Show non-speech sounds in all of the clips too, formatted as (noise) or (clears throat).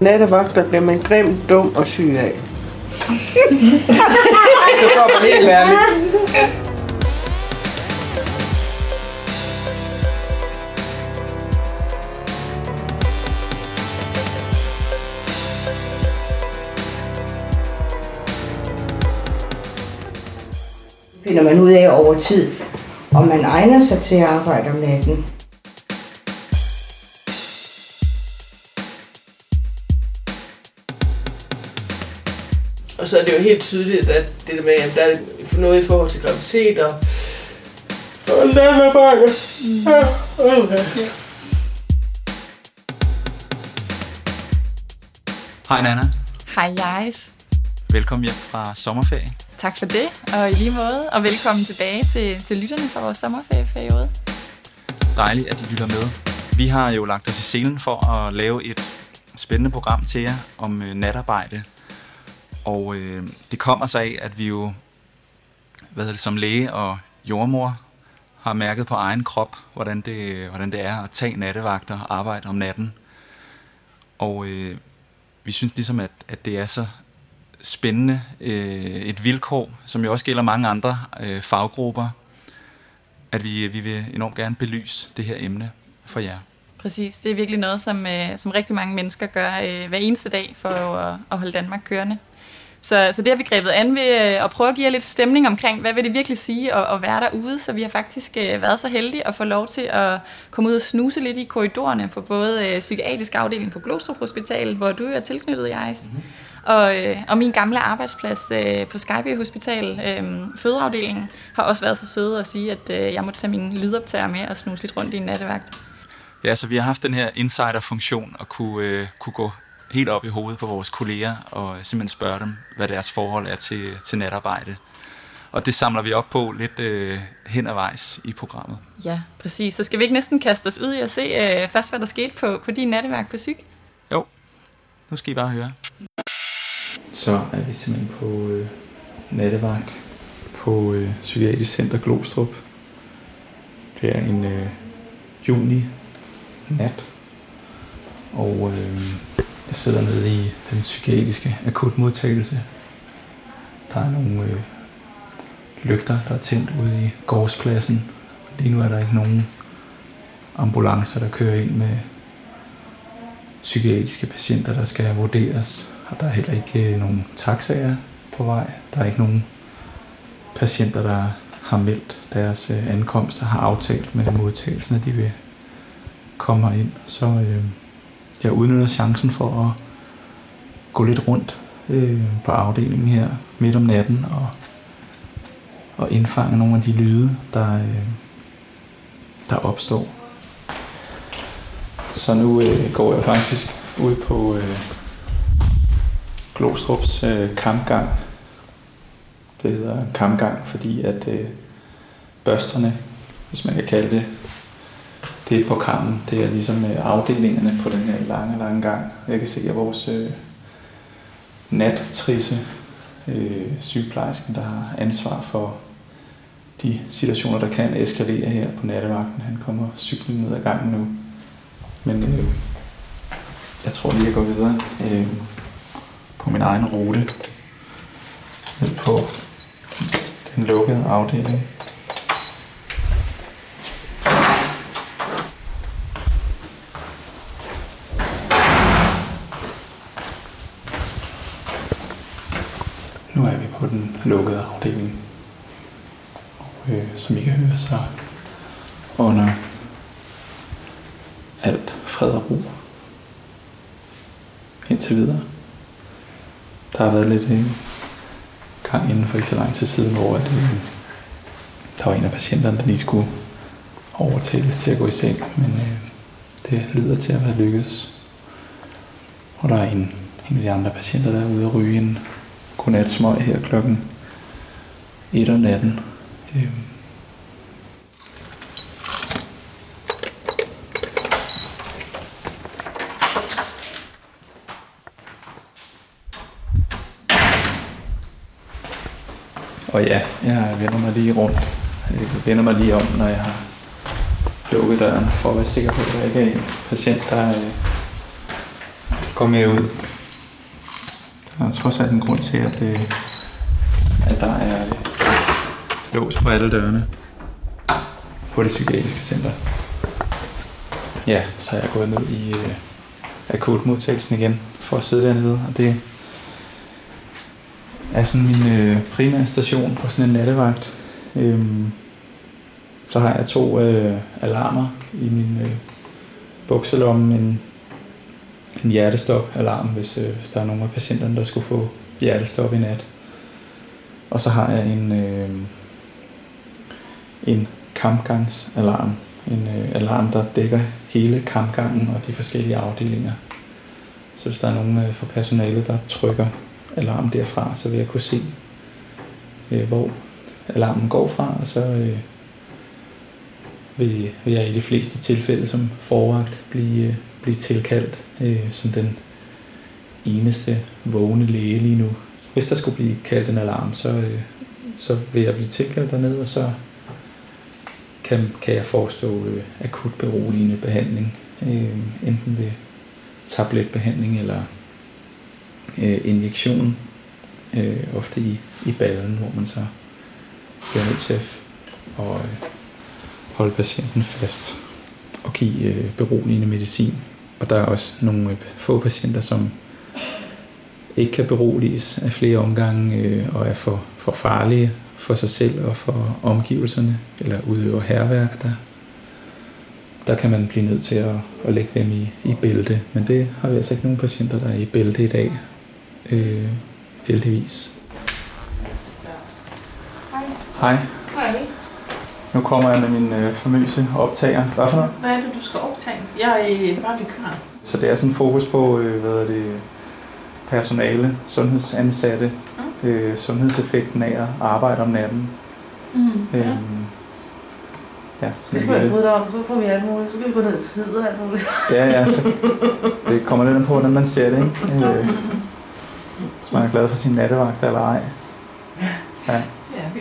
Nattevagter bliver man grim, dum og syg af. (laughs) Så går man helt ærligt. finder man ud af over tid, om man egner sig til at arbejde om natten. Og så er det jo helt tydeligt, at det der med, at der er noget i forhold til graviditet og... Og nattevagter. Ja, okay. Hej Nana. Hej Jais. Velkommen hjem fra sommerferie. Tak for det, og i lige måde, og velkommen tilbage til, til lytterne fra vores sommerferieperiode. Dejligt, at I lytter med. Vi har jo lagt os i scenen for at lave et spændende program til jer om øh, natarbejde. Og øh, det kommer sig af, at vi jo hvad hedder det, som læge og jordmor har mærket på egen krop, hvordan det, hvordan det er at tage nattevagter og arbejde om natten. Og øh, vi synes ligesom, at, at det er så spændende øh, et vilkår, som jo også gælder mange andre øh, faggrupper, at vi, vi vil enormt gerne belyse det her emne for jer. Præcis, det er virkelig noget, som, øh, som rigtig mange mennesker gør øh, hver eneste dag for at, at holde Danmark kørende. Så, så det har vi grebet an ved øh, at prøve at give jer lidt stemning omkring, hvad vil det virkelig sige at, at være derude. Så vi har faktisk øh, været så heldige at få lov til at komme ud og snuse lidt i korridorerne på både øh, psykiatrisk afdeling på Glostrup Hospital, hvor du er tilknyttet, Jais, mm-hmm. og, og min gamle arbejdsplads på Skype Hospital, øh, fødeafdelingen, har også været så søde at sige, at jeg må tage mine lydoptager med og snuse lidt rundt i en nattevagt. Ja, så vi har haft den her insider-funktion og kunne, øh, kunne gå helt op i hovedet på vores kolleger og simpelthen spørge dem, hvad deres forhold er til, til natarbejde. Og det samler vi op på lidt øh, hen ad vejs i programmet. Ja, præcis. Så skal vi ikke næsten kaste os ud i at se øh, først, hvad der skete på, på din natteværk på psyk? Jo, nu skal I bare høre. Så er vi simpelthen på øh, nattevagt på øh, Psykiatrisk Center Glostrup. Det er en øh, juni nat, og øh, jeg sidder nede i den psykiatriske akutmodtagelse. Der er nogle øh, lygter, der er tændt ude i gårdspladsen. Lige nu er der ikke nogen ambulancer, der kører ind med psykiatriske patienter, der skal vurderes. Og der er heller ikke øh, nogen taxaer på vej. Der er ikke nogen patienter, der har meldt deres øh, ankomst og har aftalt med modtagelsen, at de vil komme ind. Så øh, jeg udnytter chancen for at gå lidt rundt øh, på afdelingen her midt om natten og, og indfange nogle af de lyde, der, øh, der opstår. Så nu øh, går jeg faktisk ud på øh, Glostrups øh, kampgang. Det hedder kampgang, fordi at øh, børsterne, hvis man kan kalde det, det er på kammen. Det er ligesom øh, afdelingerne på den her lange, lange gang. Jeg kan se, at vores øh, nattrisse, øh, sygeplejersken, der har ansvar for de situationer, der kan eskalere her på nattevagten. Han kommer cyklen ned ad gangen nu. Men øh, jeg tror lige, jeg går videre øh, på min egen rute. Ned på den lukkede afdeling. Nu er vi på den lukkede afdeling. Og øh, som I kan høre, så under alt fred og ro indtil videre. Der har været lidt øh, gang inden for ikke så lang tid siden, hvor at, øh, der var en af patienterne, der lige skulle overtales til at gå i seng, men øh, det lyder til at være lykkedes. Og der er en, en af de andre patienter, der er ude at ryge en godnatsmøg her klokken 1 om natten. Øh, Og ja, jeg vender mig lige rundt. Jeg vender mig lige om, når jeg har lukket døren, for at være sikker på, at der ikke er en patient, der, øh, går med ud. Der er trods alt en grund til, at, øh, at der er lås på alle dørene på det psykiatriske center. Ja, så er jeg gået ned i øh, akutmodtagelsen igen for at sidde dernede, og det er sådan min øh, primære station på sådan en nattevagt. Øhm, så har jeg to øh, alarmer i min øh, bukselomme. En, en hjertestop-alarm, hvis, øh, hvis der er nogen af patienterne, der skulle få hjertestop i nat. Og så har jeg en, øh, en kampgangsalarm. En øh, alarm, der dækker hele kampgangen og de forskellige afdelinger. Så hvis der er nogen øh, fra personalet, der trykker alarm derfra, så vil jeg kunne se, øh, hvor alarmen går fra, og så øh, vil, vil jeg i de fleste tilfælde som forvagt blive, øh, blive tilkaldt øh, som den eneste vågne læge lige nu. Hvis der skulle blive kaldt en alarm, så, øh, så vil jeg blive tilkaldt dernede, og så kan, kan jeg forestå øh, akut beroligende behandling, øh, enten ved tabletbehandling eller øh, injektion, øh, ofte i, i ballen, hvor man så bliver nødt til at, øh, holde patienten fast og give øh, beroligende medicin. Og der er også nogle øh, få patienter, som ikke kan beroliges af flere omgange øh, og er for, for farlige for sig selv og for omgivelserne, eller udøver herværk, der, der kan man blive nødt til at, at lægge dem i, i bælte. Men det har vi altså ikke nogen patienter, der er i bælte i dag. Øh, heldigvis. Hej. Hej. Nu kommer jeg med min øh, famøse optager. Hvad for noget? Hvad er det, du skal optage? Jeg er øh, bare vikar. Så det er sådan fokus på, øh, hvad er det, personale, sundhedsansatte, øh, sundhedseffekten af at arbejde om natten. Mm. Øhm, Ja. ja, sådan skal lille- bryde om, så får vi alt muligt. Så kan vi gå ned til tid og alt muligt. Ja, ja, så (laughs) det kommer lidt an på, hvordan man ser det, ikke? Øh, hvis man er glad for sin nattevagt eller ej. Ja, Ja, vi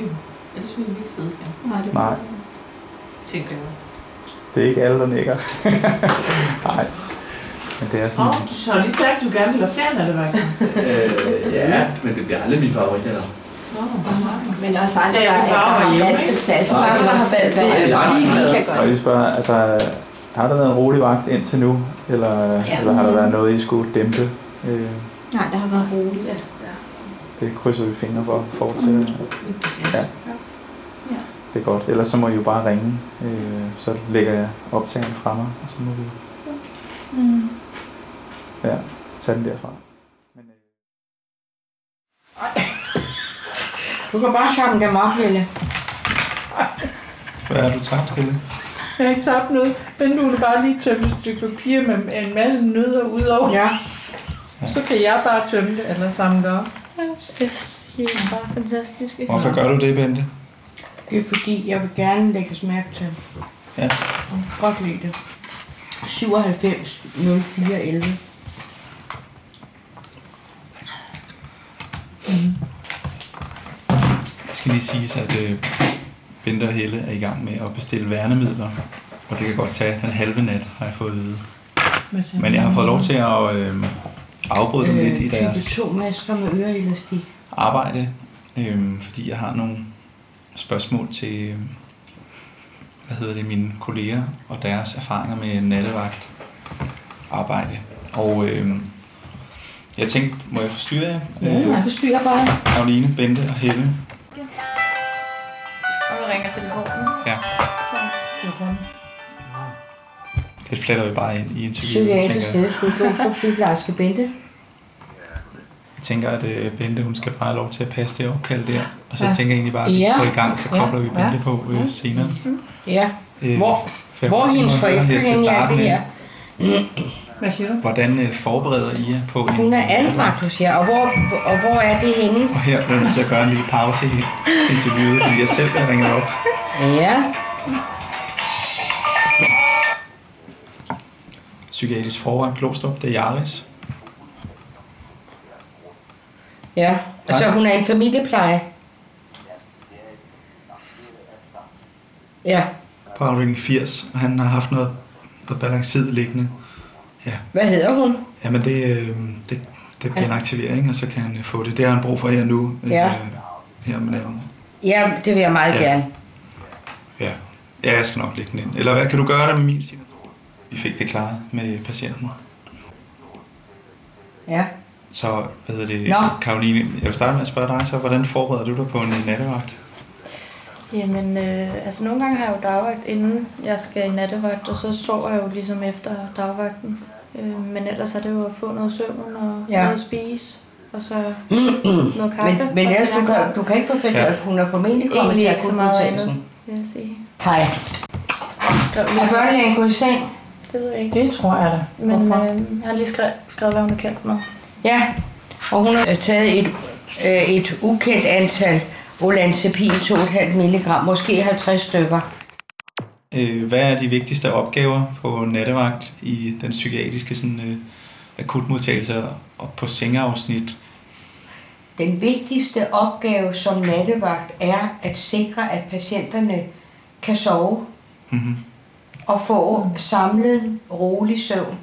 Ellers ville vi ikke sidde her. Nej, det Nej. Tænker jeg. det er ikke alle, der nikker. (laughs) Nej, men det er sådan... Åh, du så lige sagt, at du gerne vil have flere nattevagter. (laughs) Øh, ja, men det bliver aldrig min favorit, eller? Men også andre, der er det fast. Nej, Andre har valgt det Og lige spørge, altså, har der været en rolig vagt indtil nu, eller, ja. eller har der været noget, I skulle dæmpe? Øh, Nej, der har været roligt. det krydser vi fingre for fortsætte. Ja. Ja. Det er godt. Ellers så må I jo bare ringe. Øh, så lægger jeg optageren fra mig, og så må vi Mm. Ja, tage den derfra. Men, øh, Du kan bare samle dem op, Helle. hvad er du tabt, Helle? Jeg har ikke tabt noget, er det bare lige tømme et stykke papir med en masse nødder ud over. Ja. Så kan jeg bare tømme det, eller samle det op. Det er bare fantastisk. Hvorfor gør du det, Bente? Det er fordi, jeg vil gerne lægge mærke til. Ja. Jeg kan godt lide det. 97 04 11. Jeg skal lige sige, at øh, Bente og Helle er i gang med at bestille værnemidler. Og det kan godt tage den halve nat, har jeg fået at vide. Men jeg har fået lov til at øh, afbryde dem lidt i deres 2 masker med øreelastik. arbejde, øh, fordi jeg har nogle spørgsmål til, øh, hvad hedder det, mine kolleger og deres erfaringer med nattevagt arbejde. Og øh, jeg tænkte, må jeg forstyrre jer? Ja, jeg forstyrrer bare. Karoline, Bente og Helle. Og nu ringer telefonen. Ja, Så det fletter vi bare ind i interviewet. Psykiatrisk tænker jeg. skadestue, Glostrup sygeplejerske Bente. Jeg tænker, at øh, Bente, hun skal bare have lov til at passe det opkald der. Og så Ja. tænker jeg egentlig bare, at vi Ja. går i gang, så Ja. kobler vi Bente Ja. på øh, senere. Ja. Øh, Hvor, hvor hendes forældre er det her? Hvad siger du? Hvordan øh, forbereder I jer på en Hun er anbragt hos jer, og hvor, og hvor er det henne? Og her bliver jeg nødt til at gøre en lille pause i interviewet, fordi jeg selv er ringet op. Ja. Psykiatrisk forvagt Glostrup, det er Jaris. Ja. Og så hun er en familiepleje. Ja. På afdeling 80, og han har haft noget, noget balanceret liggende. Ja, Hvad hedder hun? Jamen det, øh, det, det bliver en aktivering, og så kan han øh, få det. Det har han brug for her nu. øh, Ja. Her med natten. Ja, det vil jeg meget Ja. gerne. Ja. ja, jeg skal nok lægge den ind. Eller hvad kan du gøre der med min signatur? Vi fik det klaret med patienten. Ja. Så, hvad hedder det, Nå. Karoline, jeg vil starte med at spørge dig så, hvordan forbereder du dig på en nattevagt? Jamen, øh, altså nogle gange har jeg jo dagvagt, inden jeg skal i nattevagt, og så sover jeg jo ligesom efter dagvagten. Øh, men ellers er det jo at få noget søvn og Ja. noget at spise, og så (clears throat) noget kaffe. Men, men og så ellers, du, kan, du kan ikke forvente, Ja. at hun er formentlig kommet Egentlig til ikke så meget vil jeg sige. Hej. Er lige, børnelægen gået i seng? det ved jeg ikke. Det tror jeg da. Men Hvorfor? øh, jeg har lige skrevet, skrevet, hvad hun er kendt med. Ja. Og hun har taget et, øh, et ukendt antal olanzapin, 2,5 mg, måske 50 stykker. Øh, hvad er de vigtigste opgaver på nattevagt i den psykiatriske sådan, øh, akutmodtagelse og på sengeafsnit? Den vigtigste opgave som nattevagt er at sikre, at patienterne kan sove Mm-hmm. og få samlet, rolig søvn.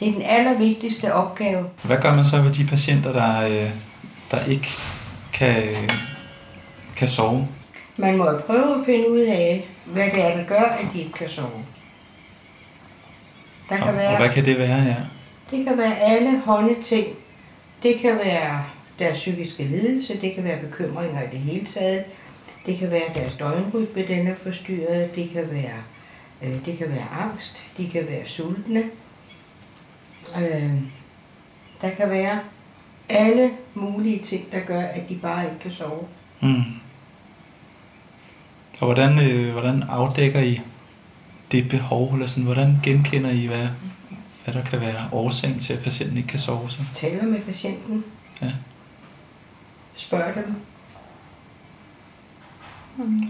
Det er den allervigtigste opgave. Hvad gør man så ved de patienter, der, øh, der ikke kan, kan sove? Man må jo prøve at finde ud af, hvad det er, der gør, at de ikke kan sove. Der Og, kan og være, hvad kan det være, ja? det kan være alle hånde ting. Det kan være deres psykiske lidelse, det kan være bekymringer i det hele taget. Det kan være deres døgnrytme, den er forstyrret. Det kan være, øh, det kan være angst. De kan være sultne. Øh, der kan være alle mulige ting, der gør, at de bare ikke kan sove. Mm. Og hvordan, øh, hvordan afdækker I det behov, eller sådan, hvordan genkender I, hvad, hvad der kan være årsagen til, at patienten ikke kan sove så? taler med patienten. Ja. Spørger dem.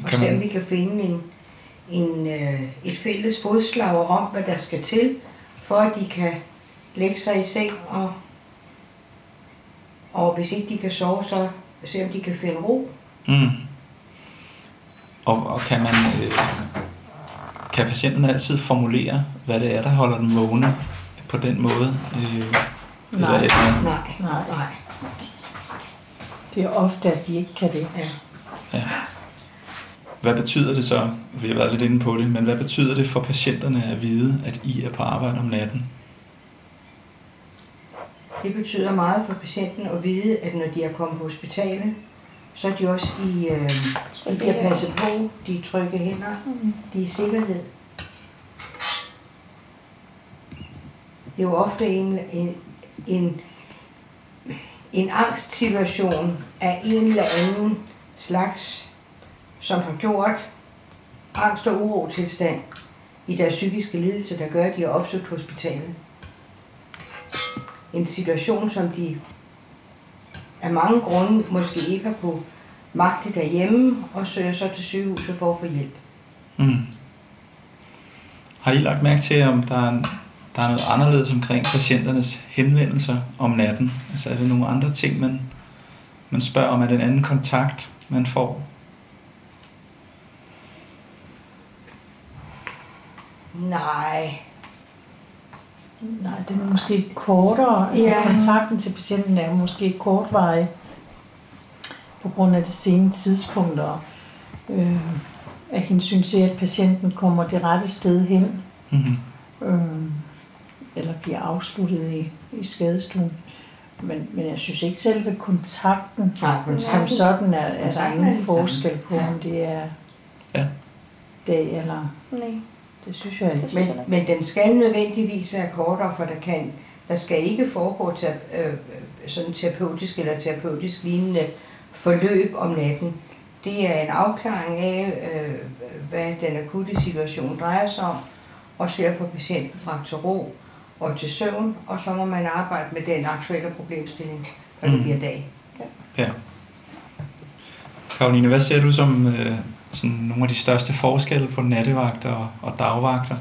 Og Kan se, om vi kan finde en, en, øh, et fælles fodslag om, hvad der skal til, for at de kan lægge sig i seng. Og, og hvis ikke de kan sove, så se, om de kan finde ro. Mm. Og, og kan man øh, kan patienten altid formulere, hvad det er, der holder dem vågne på den måde? Øh, Nej. Eller, eller, Nej, Nej, nej. det er ofte, at de ikke kan det. Ja. ja. Hvad betyder det så, vi har været lidt inde på det, men hvad betyder det for patienterne at vide, at I er på arbejde om natten? Det betyder meget for patienten at vide, at når de er kommet på hospitalet, så er de også i, øh, de bliver passet på, de er trygge hænder, de er i sikkerhed. Det er jo ofte en, en, en, en angstsituation af en eller anden slags, som har gjort angst og uro tilstand i deres psykiske lidelse, der gør, at de har opsøgt hospitalet. En situation, som de af mange grunde måske ikke har på magte derhjemme, og søger så til sygehuset for at få hjælp. Mm. Har I lagt mærke til, om der er, der er noget anderledes omkring patienternes henvendelser om natten? Altså er det nogle andre ting, man, man spørger om? Er det en anden kontakt, man får? Nej, Nej, det er måske kortere. Altså, Ja. Kontakten til patienten er måske kortvarig på grund af det sene tidspunkter. Øh, af hensyn til, at patienten kommer det rette sted hen, Mm-hmm. øh, eller bliver afsluttet i, i skadestuen. Men, men jeg synes ikke selve kontakten nej, som sådan er, er der er ingen den forskel på, Ja. om det er Ja. dag eller... Nej. Det synes jeg ikke. Men, men den skal nødvendigvis være kortere, for der, kan, der skal ikke foregå ter, øh, sådan terapeutisk eller terapeutisk lignende forløb om natten. Det er en afklaring af, øh, hvad den akutte situation drejer sig om, og så at få patienten bragt til ro og til søvn, og så må man arbejde med den aktuelle problemstilling, når det Mm. bliver dag. Ja. Karoline, hvad ser du som øh, sådan nogle af de største forskelle på nattevagter og, og dagvagter?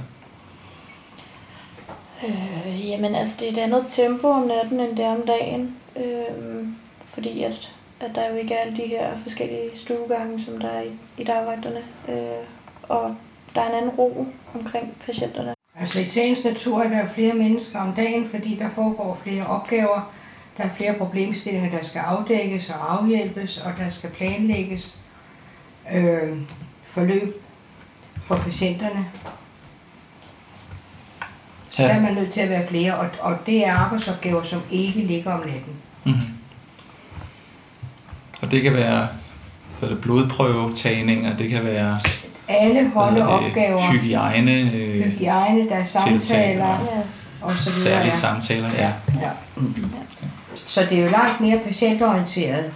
Øh, jamen altså, det er et andet tempo om natten, end det er om dagen. Øh, fordi at, at der jo ikke er alle de her forskellige stuegange, som der er i, i dagvagterne. Øh, og der er en anden ro omkring patienterne. Altså i sagens natur er der flere mennesker om dagen, fordi der foregår flere opgaver. Der er flere problemstillinger, der skal afdækkes og afhjælpes, og der skal planlægges øh, forløb for patienterne. Så ja. er man nødt til at være flere, og, og det er arbejdsopgaver, som ikke ligger om natten. Mm-hmm. Og det kan være så det blodprøvetagninger, det kan være alle holdeopgaver. Hygiejne. Øh, hygiejne, der er samtaler. Ja. Og så videre, Særlige ja. samtaler, ja. ja. Mm. Så det er jo langt mere patientorienteret.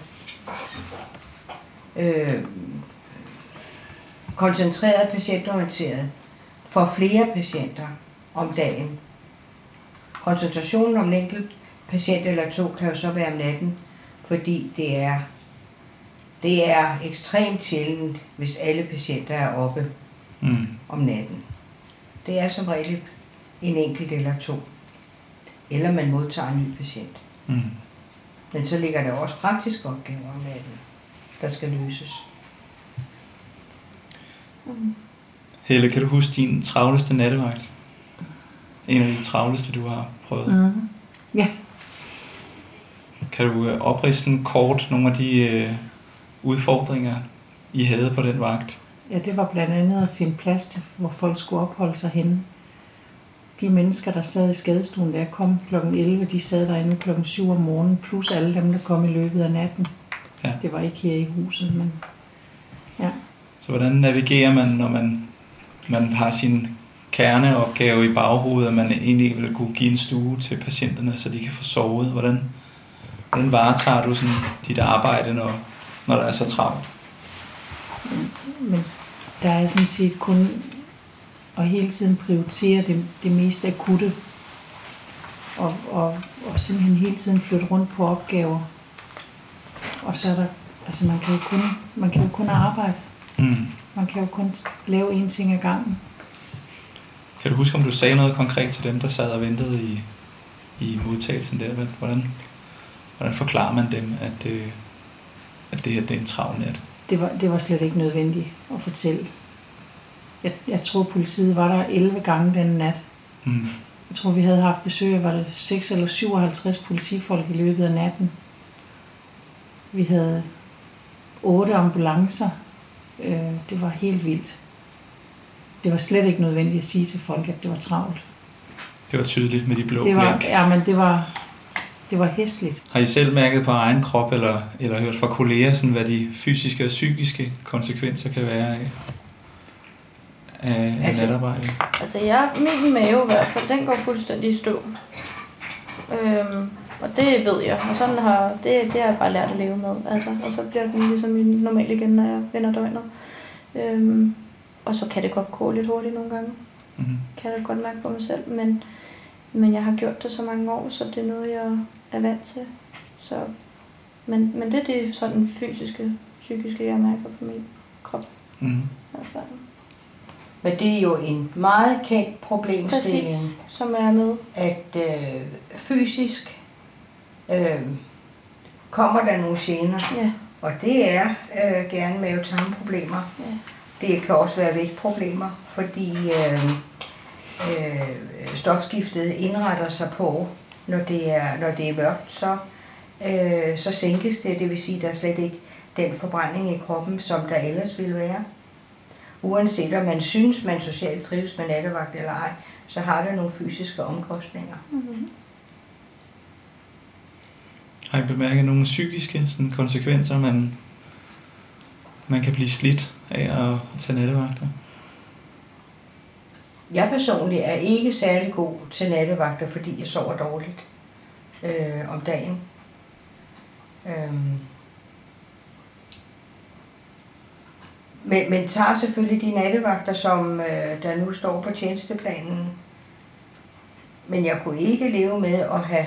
Øh, koncentreret patientorienteret for flere patienter om dagen. Koncentrationen om en enkelt patient eller to kan jo så være om natten, fordi det er det er ekstremt sjældent, hvis alle patienter er oppe mm. om natten. Det er som regel en enkelt eller to. Eller man modtager en ny patient. Mm. Men så ligger der også praktiske opgaver om natten, der skal løses. Mm. Helle, kan du huske din travleste nattevagt? En af de travleste, du har prøvet? Mm. Ja. Kan du øh, opridse kort nogle af de øh, udfordringer, I havde på den vagt? Ja, det var blandt andet at finde plads til, hvor folk skulle opholde sig henne. De mennesker, der sad i skadestuen, der kom kl. 11, de sad derinde kl. 7 om morgenen, plus alle dem, der kom i løbet af natten. Ja. Det var ikke her i huset, men ja. Så hvordan navigerer man, når man, man har sin kerneopgave i baghovedet, at man egentlig vil kunne give en stue til patienterne, så de kan få sovet? Hvordan, hvordan varetager du sådan dit arbejde, når, når der er så travlt. Men der er sådan set kun at hele tiden prioritere det, det mest akutte. Og, og, og simpelthen hele tiden flytte rundt på opgaver. Og så er der, altså man kan jo kun, man kan jo kun arbejde. Mm. Man kan jo kun lave én ting ad gangen. Kan du huske, om du sagde noget konkret til dem, der sad og ventede i, i modtagelsen der? Hvordan, hvordan forklarer man dem, at, øh, at det her det er en travl nat? Det var, det var slet ikke nødvendigt at fortælle. Jeg, jeg tror, politiet var der 11 gange den nat. Mm. Jeg tror, vi havde haft besøg af, var det 6 eller 57 politifolk i løbet af natten. Vi havde otte ambulancer. Øh, det var helt vildt. Det var slet ikke nødvendigt at sige til folk, at det var travlt. Det var tydeligt med de blå det var, Ja, men det var, det var hæsligt. Har I selv mærket på egen krop, eller, eller hørt fra kolleger, sådan, hvad de fysiske og psykiske konsekvenser kan være af, af, altså, natarbejde? Altså, jeg, min mave i hvert fald, den går fuldstændig i stå. Øhm, og det ved jeg, og sådan har, det, det har jeg bare lært at leve med. Altså, og så bliver den ligesom normal igen, når jeg vender døgnet. Øhm, og så kan det godt gå lidt hurtigt nogle gange. Mm-hmm. Kan jeg godt mærke på mig selv, men, men jeg har gjort det så mange år, så det er noget, jeg er vant til. Så, men, men det er det sådan fysiske, psykiske, jeg mærker på min krop. Mm. Men det er jo en meget kendt problemstilling. Præcis, som er med. At øh, fysisk øh, kommer der nogle gener. Ja. Og det er øh, gerne mave-tarmproblemer. Ja. Det kan også være vægtproblemer, fordi øh, øh, stofskiftet indretter sig på når det er, når det er mørkt, så, øh, så sænkes det. Det vil sige, at der er slet ikke den forbrænding i kroppen, som der ellers ville være. Uanset om man synes, man socialt trives med nattevagt eller ej, så har det nogle fysiske omkostninger. Mm-hmm. Har I bemærket nogle psykiske sådan, konsekvenser, man, man kan blive slidt af at tage nattevagter? Jeg personligt er ikke særlig god til nattevagter, fordi jeg sover dårligt øh, om dagen. Øhm. Men, men tager selvfølgelig de nattevagter, som øh, der nu står på tjenesteplanen. Men jeg kunne ikke leve med at have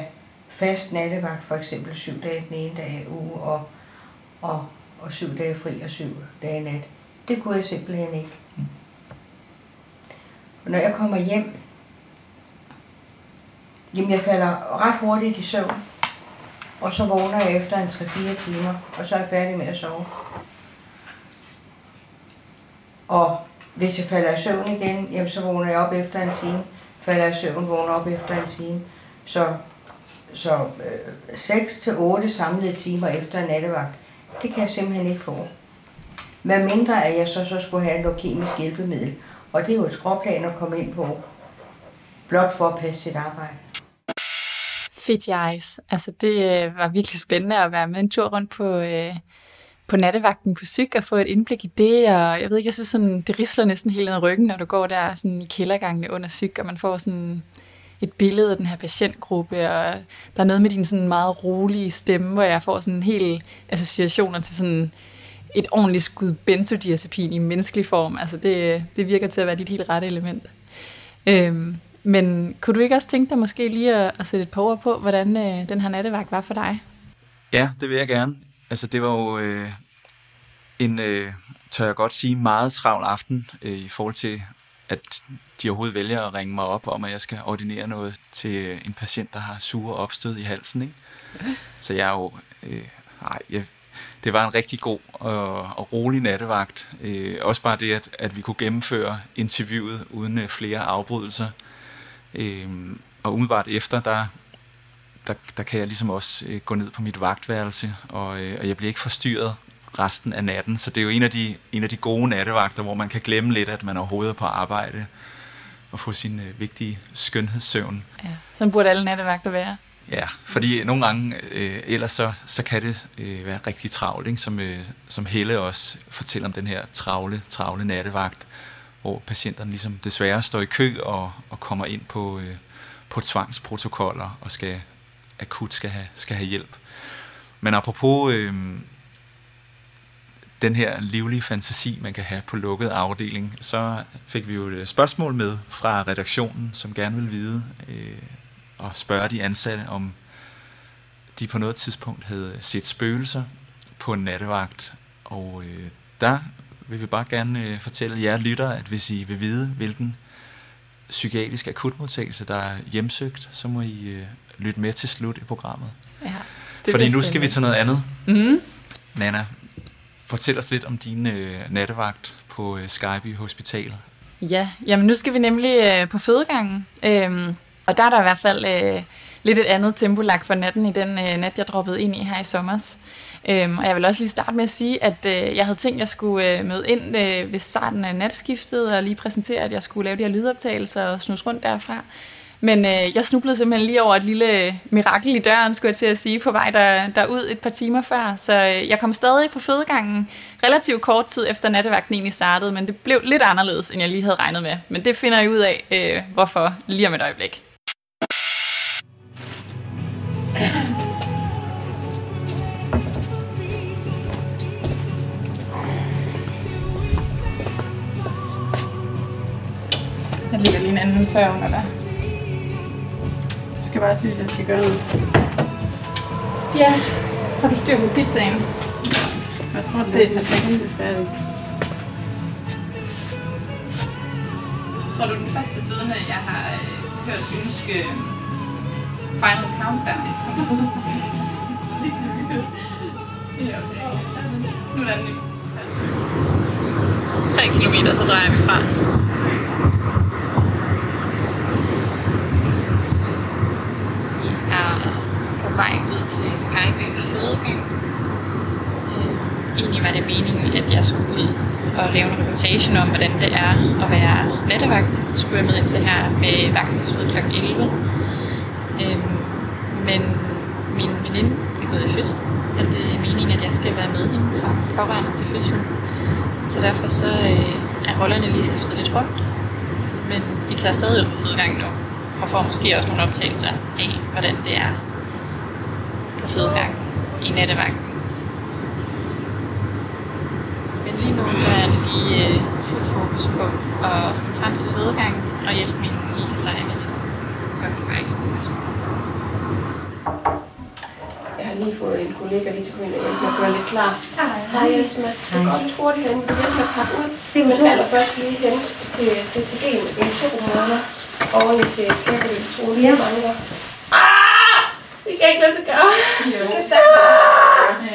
fast nattevagt, for eksempel syv dage den ene dag uge, og, og, og syv dage fri og syv dage nat. Det kunne jeg simpelthen ikke. Når jeg kommer hjem, jamen jeg falder ret hurtigt i søvn. Og så vågner jeg efter en 3-4 timer, og så er jeg færdig med at sove. Og hvis jeg falder i søvn igen, jamen så vågner jeg op efter en time, falder i søvn, vågner op efter en time. Så, så øh, 6-8 samlede timer efter nattevagt, det kan jeg simpelthen ikke få. Hvad mindre at jeg så, så skulle have noget kemisk hjælpemiddel. Og det er jo et skråplan at komme ind på, blot for at passe sit arbejde. Fedt, Jais. Altså, det øh, var virkelig spændende at være med en tur rundt på, øh, på nattevagten på syg og få et indblik i det. Og jeg ved ikke, jeg synes, sådan, det risler næsten hele ned ryggen, når du går der sådan, i kældergangene under syg, og man får sådan et billede af den her patientgruppe, og der er noget med din sådan meget rolige stemme, hvor jeg får sådan en hel associationer til sådan et ordentligt skud benzodiazepin i menneskelig form. Altså det, det virker til at være dit helt rette element. Øhm, men kunne du ikke også tænke dig måske lige at, at sætte et par ord på, hvordan øh, den her nattevagt var for dig? Ja, det vil jeg gerne. Altså det var jo øh, en, øh, tør jeg godt sige, meget travl aften øh, i forhold til, at de overhovedet vælger at ringe mig op om, at jeg skal ordinere noget til en patient, der har sure opstød i halsen. Ikke? Så jeg er jo... Øh, nej, jeg, det var en rigtig god og, og rolig nattevagt. Øh, også bare det, at, at vi kunne gennemføre interviewet uden øh, flere afbrydelser. Øh, og umiddelbart efter, der, der, der kan jeg ligesom også øh, gå ned på mit vagtværelse, og, øh, og jeg bliver ikke forstyrret resten af natten. Så det er jo en af, de, en af de gode nattevagter, hvor man kan glemme lidt, at man overhovedet er på arbejde og få sin øh, vigtige skønhedssøvn. Ja, sådan burde alle nattevagter være. Ja, fordi nogle gange øh, ellers så, så kan det øh, være rigtig travlt, ikke? Som, øh, som Helle også fortæller om den her travle, travle nattevagt, hvor patienterne ligesom desværre står i kø og, og kommer ind på, øh, på tvangsprotokoller og skal akut skal have, skal have hjælp. Men apropos øh, den her livlige fantasi, man kan have på lukket afdeling, så fik vi jo et spørgsmål med fra redaktionen, som gerne vil vide øh, og spørge de ansatte, om de på noget tidspunkt havde set spøgelser på en nattevagt. Og øh, der vil vi bare gerne øh, fortælle jer lytter, at hvis I vil vide, hvilken psykiatrisk akutmodtagelse, der er hjemsøgt, så må I øh, lytte med til slut i programmet. Ja, Fordi nu skal vi til noget andet. Mm. Nana, fortæl os lidt om din øh, nattevagt på øh, Skype Hospital. Ja, jamen nu skal vi nemlig øh, på fødegangen. Øhm, og der er der i hvert fald øh, lidt et andet tempo lagt for natten i den øh, nat, jeg droppede ind i her i sommer. Øhm, og jeg vil også lige starte med at sige, at øh, jeg havde tænkt, at jeg skulle øh, møde ind øh, ved starten af natskiftet og lige præsentere, at jeg skulle lave de her lydoptagelser og snus rundt derfra. Men øh, jeg snublede simpelthen lige over et lille mirakel i døren, skulle jeg til at sige, på vej der, derud et par timer før. Så øh, jeg kom stadig på fødegangen relativt kort tid efter nattevagten egentlig startede, men det blev lidt anderledes, end jeg lige havde regnet med. Men det finder jeg ud af, øh, hvorfor lige om et øjeblik. Jeg ligger lige en anden tør under der. Skal bare sige, at jeg skal gøre noget. Ja, har du styr på pizzaen? Jeg tror, det, Det er er færdigt. Tror du, den første fødende, jeg har øh, hørt ønske øh, Final Countdown, som Ja, okay. Nu er der en ny. 3 kilometer, så drejer vi fra. Vi er på vej ud til Skyby Fødeby. Øh, egentlig var det meningen, at jeg skulle ud og lave en reportage om, hvordan det er at være nattevagt. Skulle jeg med ind til her med vagtstiftet kl. 11. Øhm, men min veninde er gået i fødsel, og det er meningen, at jeg skal være med hende som pårørende til fødslen. Så derfor så øh, er rollerne lige skiftet lidt rundt. Men vi tager stadig ud på fødegangen nu, og får måske også nogle optagelser af, hvordan det er på fødegangen i nattevagten. Men lige nu der er det lige øh, fuld fokus på at komme frem til fødegangen og hjælpe min seje veninde godt på fødsel. Jeg har lige fået en kollega lige til at komme ind og hjælpe mig at gøre lidt klar. Hej Esma. Det er godt hurtigt hen. Vi hjælper med at pakke ud. Men allerførst lige hen til CTG med to måneder. Oven til Capital 2 lige mangler kan ikke lade sig gøre. Jo, det kan sagtens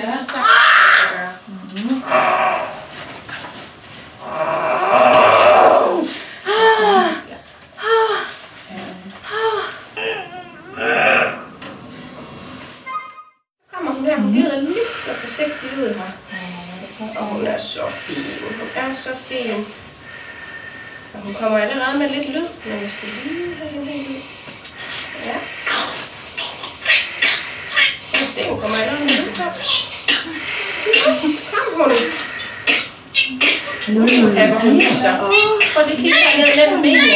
lade sig gøre. Kommer hun der, hun glider lige så forsigtigt ud her. Og hun er så fin, hun er så fin. Og hun kommer allerede med lidt lyd, men jeg skal lige have hende helt ud. Ja. Lad os se, hun kommer allerede med lyd. Kom. Hun. Ja, hvor hun så. Prøv lige kigge herned mellem benene.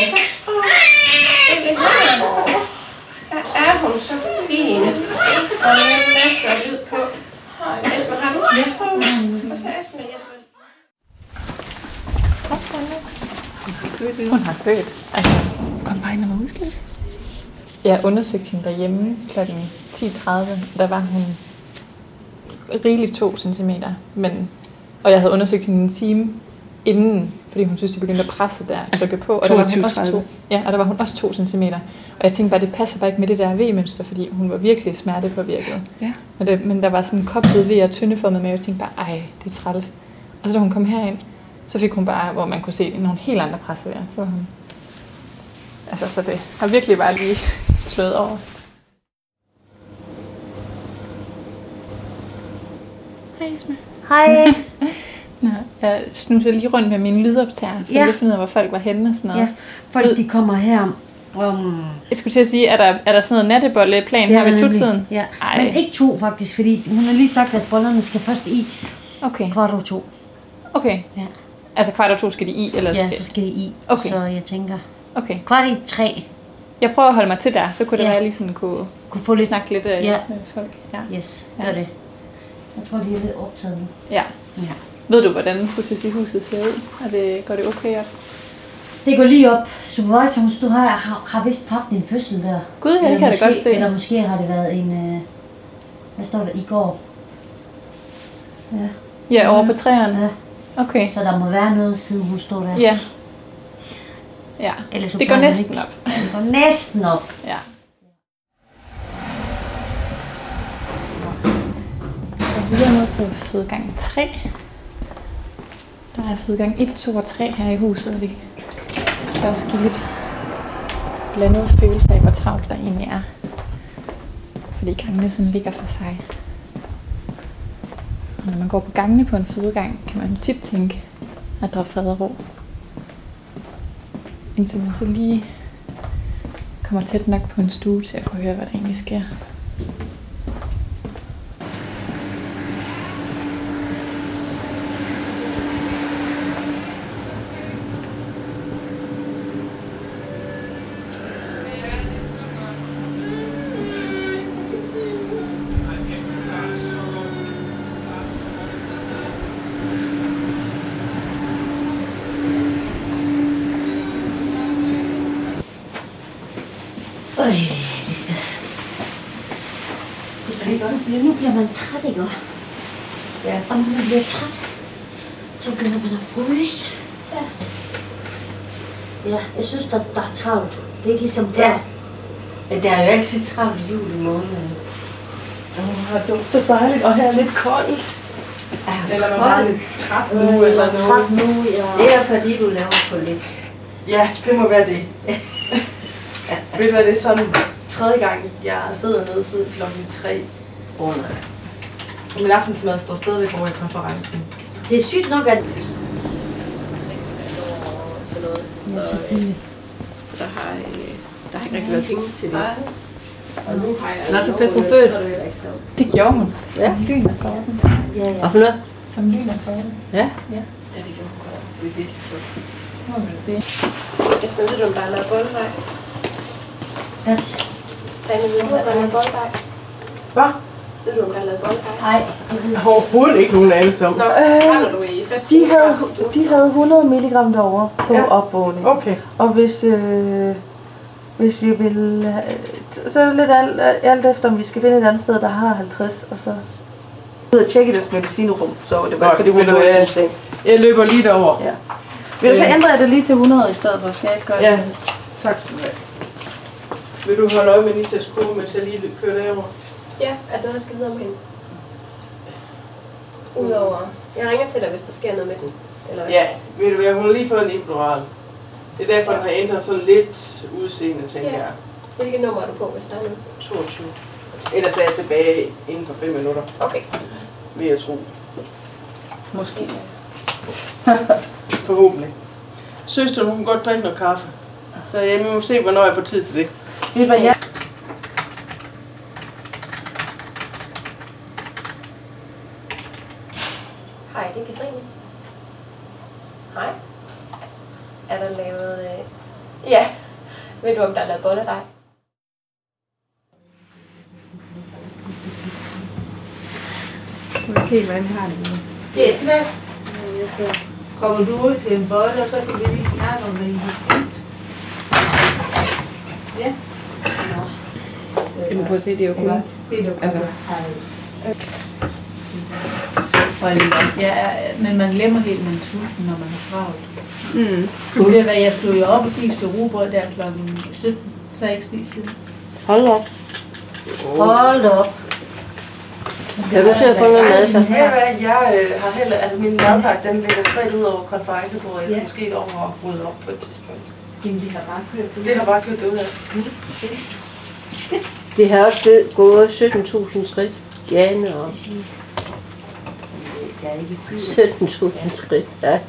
Er hun så fin. Og der er masser af lyd på. Esma, har du? Ja. Og så Esma hjælper. Hun har født. Altså, kom bare ind og var. Jeg undersøgte hende derhjemme kl. 10.30. Der var hun rigeligt 2 cm. Men, og jeg havde undersøgt hende en time inden, fordi hun synes, det begyndte at presse der, Altså, trykke på. Og der var hun 22, også 30. to, ja, og der var hun også 2 cm. Og jeg tænkte bare, det passer bare ikke med det der V-mønster, fordi hun var virkelig smertepåvirket. Ja. Men, det, men der var sådan en koblet ved og tyndeformet mave, og jeg tænkte bare, ej, det er træls. Og så da hun kom herind, så fik hun bare, hvor man kunne se nogle helt andre presser der. Så var hun... Altså, så det har virkelig bare lige slået over. Hej, Isma. Hej. (laughs) Nå, jeg snuser lige rundt med mine lydoptager, for Ja. at finde ud af, hvor folk var henne og sådan noget. Ja, folk de kommer her om... Jeg skulle til at sige, er der, er der sådan noget nattebolleplan her ved to-tiden? Ja, Ej. men ikke to faktisk, fordi hun har lige sagt, at bollerne skal først i Okay, kvart over to. okay. Ja. Altså kvart over to skal de i, eller Ja, skal... så skal de i. Okay. Så jeg tænker, Okay. kvart i tre Jeg prøver at holde mig til der, så kunne det Ja. være, at jeg lige sådan kunne kunne få lidt... snakke lidt øh, Ja. med folk. Ja. Yes, Ja. gør det. Jeg tror, de er lidt optaget nu. ja. Ja. Ved du, hvordan huset ser ud? Er det, går det okay op? Det går lige op. Supervisor, stod her, har, har vist haft en fødsel der. Gud, ja, det kan jeg da godt se. Eller måske har det været en... Øh, hvad står der? I går. Ja. Ja, over på træerne. ja. Okay. Så der må være noget, siden hun står der. Ja. Ja. Ellers så Det går næsten ikke. op. (laughs) Det går næsten op. Ja. Er nede på fødegang 3. Der er fødegang 1, 2 og 3 her i huset, og det kan også give lidt blandede følelser af, hvor travlt der egentlig er. Fordi gangene sådan ligger for sig. Og når man går på gangene på en fødegang, kan man tit tænke, at der er fred og ro. Indtil man så lige kommer tæt nok på en stue til at kunne høre, hvad der egentlig sker. Bliver man træt, ikke? Ja. Og når man bliver træt, så begynder man at fryse. Ja. Ja, jeg synes, der, der er travlt. Det er ikke ligesom før. Ja. Men der er jo altid travlt i juli måned. Åh, det dufter dejligt, og her er lidt koldt. Ja, Eller man koldt. bare lidt træt nu, Øh, eller er træt noget. nu, jeg... Det er fordi, du laver for lidt. Ja, det må være det. (laughs) Ved du hvad, det er sådan tredje gang, jeg sidder nede siden klokken 3. Nej. Og min aftensmad står stadigvæk over i konferencen. Det er sygt nok, at... sådan noget. Så, Ja, øh, så der har, øh, der har ikke rigtig været penge til det. Og nu har jeg... Nå, du fik hun født. Så er det jo ikke så. Det gjorde hun. Som Ja. lyn og torden. Ja, ja. for noget? Som lyn og torden. Ja. Ja, det gjorde hun godt. Vi virkelig flot. Må man sige. Jeg skal vide, om der er lavet. Pas. Tanja, ved du, om der er lavet bolddej? Hvad? Ved du, om der er lavet bolddej? Nej. Jeg har overhovedet ikke nogen anelse om. Nå, Øh, du i fast De havde, de havde 100 mg derovre på Ja. ja. opvågning. Okay. Og hvis, øh, hvis vi vil... Så er det lidt alt, alt efter, om vi skal finde et andet sted, der har 50, og så... Jeg tjekke deres medicinerum, så var det bare Godt, fordi, hun ved du ting. Jeg løber lige derover. Ja. Men så Øh. ændrer jeg det lige til 100 i stedet for, skal jeg ikke gøre Ja, det? tak skal du have. Vil du holde øje med Nitas kurve, mens jeg lige kører derover? Ja, er der noget, jeg skal vide om hende? Udover... Jeg ringer til dig, hvis der sker noget med den. Eller hvad? Ja, ved du hvad, hun har lige fået en epidural. Det er derfor, den har ændret sådan lidt udseende, tænker Ja. jeg. Hvilket nummer er du på, hvis der er noget? 22. Ellers er jeg tilbage inden for 5 minutter, Okay. vil jeg tro. Yes. Måske. (laughs) Forhåbentlig. Søster, hun kan godt drikke noget kaffe. Så jeg må se, hvornår jeg får tid til det. Ved du hvad, jeg... Hej, det er Katrine. Hej. Er der lavet... Øh... Ja. Ved du, om der er lavet bolle dig? Nu kan se, hvordan jeg har det nu. Det er svært. Kommer du ud til en bolle, og så kan vi lige snakke om, hvad I har set. Ja. Jamen prøv at se, det er jo kun... Det er du Altså. Og ja, men man glemmer helt, man er sulten, når man er travlt. Mm. Kunne det være, jeg stod jo op og spiste robrød der klokken 17, så jeg ikke spist det. Hold op. Hold op. Ja, du ser få noget mad, så. Hvad, jeg øh, har heller, altså min madpakke, den ligger spredt ud over konferencebordet. Jeg skal Ja. måske over og rydde op på et tidspunkt. Jamen, de har bare kørt det. Det har bare kørt det ud af. Det har også det gået 17.000 skridt. Jane og Jeg er ikke i tvivl. 17.000 skridt. Ja.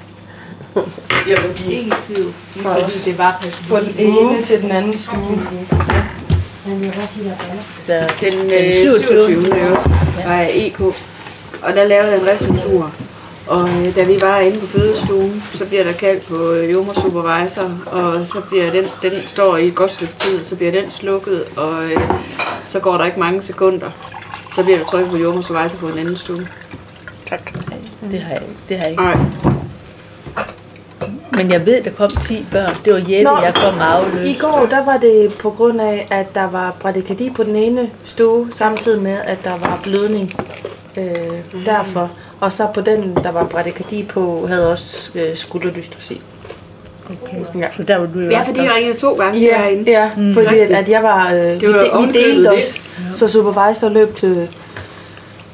Jamen, de Ikke i tvivl. Fra os. Det var på den ene til den anden stue. Så jeg. Den øh, 27. var jeg EK, og der lavede jeg en restruktur. Og øh, da vi var inde på fødestuen, så bliver der kaldt på øh, jordmorsupervisor, og så bliver den, den står i et godt stykke tid, så bliver den slukket, og øh, så går der ikke mange sekunder. Så bliver der trykket på jordmorsupervisor på en anden stue. Tak. Det har jeg, det har jeg ikke. Nej. Men jeg ved, der kom 10 børn. Det var Jette, Nå, jeg kom afløst. I går, der var det på grund af, at der var bradykardi på den ene stue, samtidig med, at der var blødning øh, derfor. Og så på den, der var bradykardi på, havde også øh, skulderdystresi. Okay. Ja. Så der var du jo Ja, fordi jeg ringede to gange Ja, derinde. ja Mm. fordi at, at jeg var, øh, Det vi, var de, vi delte os, så supervisor løb til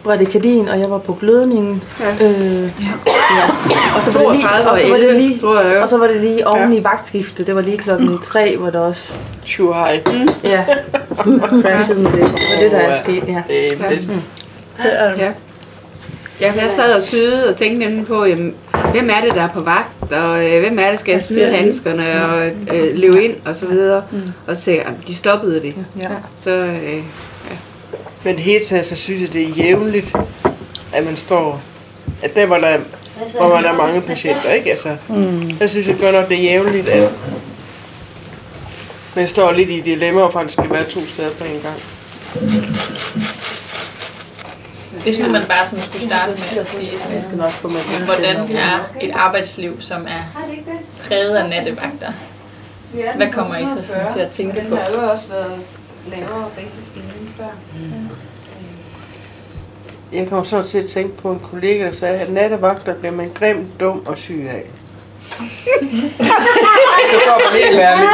bradykardien, og jeg var på blødningen. Ja. Øh, ja. Og så var det lige, 32 og så var det 11, lige, tror jeg. og så var det lige oven i vagtskiftet. Det var lige klokken tre, hvor der også... Sure hej. Ja, crashede med det. Det var det, der er sket, ja. Det er bedst. Ja. Ja, for jeg sad og syede og tænkte nemlig på, jamen, hvem er det, der er på vagt, og øh, hvem er det, skal jeg smide handskerne og øh, løbe ind, og så videre. Og så jamen, de stoppede det. Ja. Så øh, Men helt taget, så synes jeg, det er jævnligt, at man står... At der, hvor der, hvor man er mange patienter, ikke? Altså, mm. der synes jeg godt nok, det er jævnligt, at man står lidt i dilemma og faktisk skal være to steder på en gang. Hvis nu man bare sådan skulle starte med at sige, Jeg det. hvordan er et arbejdsliv, som er præget af nattevagter? Hvad kommer I så sådan til at tænke på? Den har jo også været lavere basisstigning før. Jeg kommer så til at tænke på en kollega, der sagde, at nattevagter bliver man grim, dum og syg af. (laughs) så går man helt ærligt.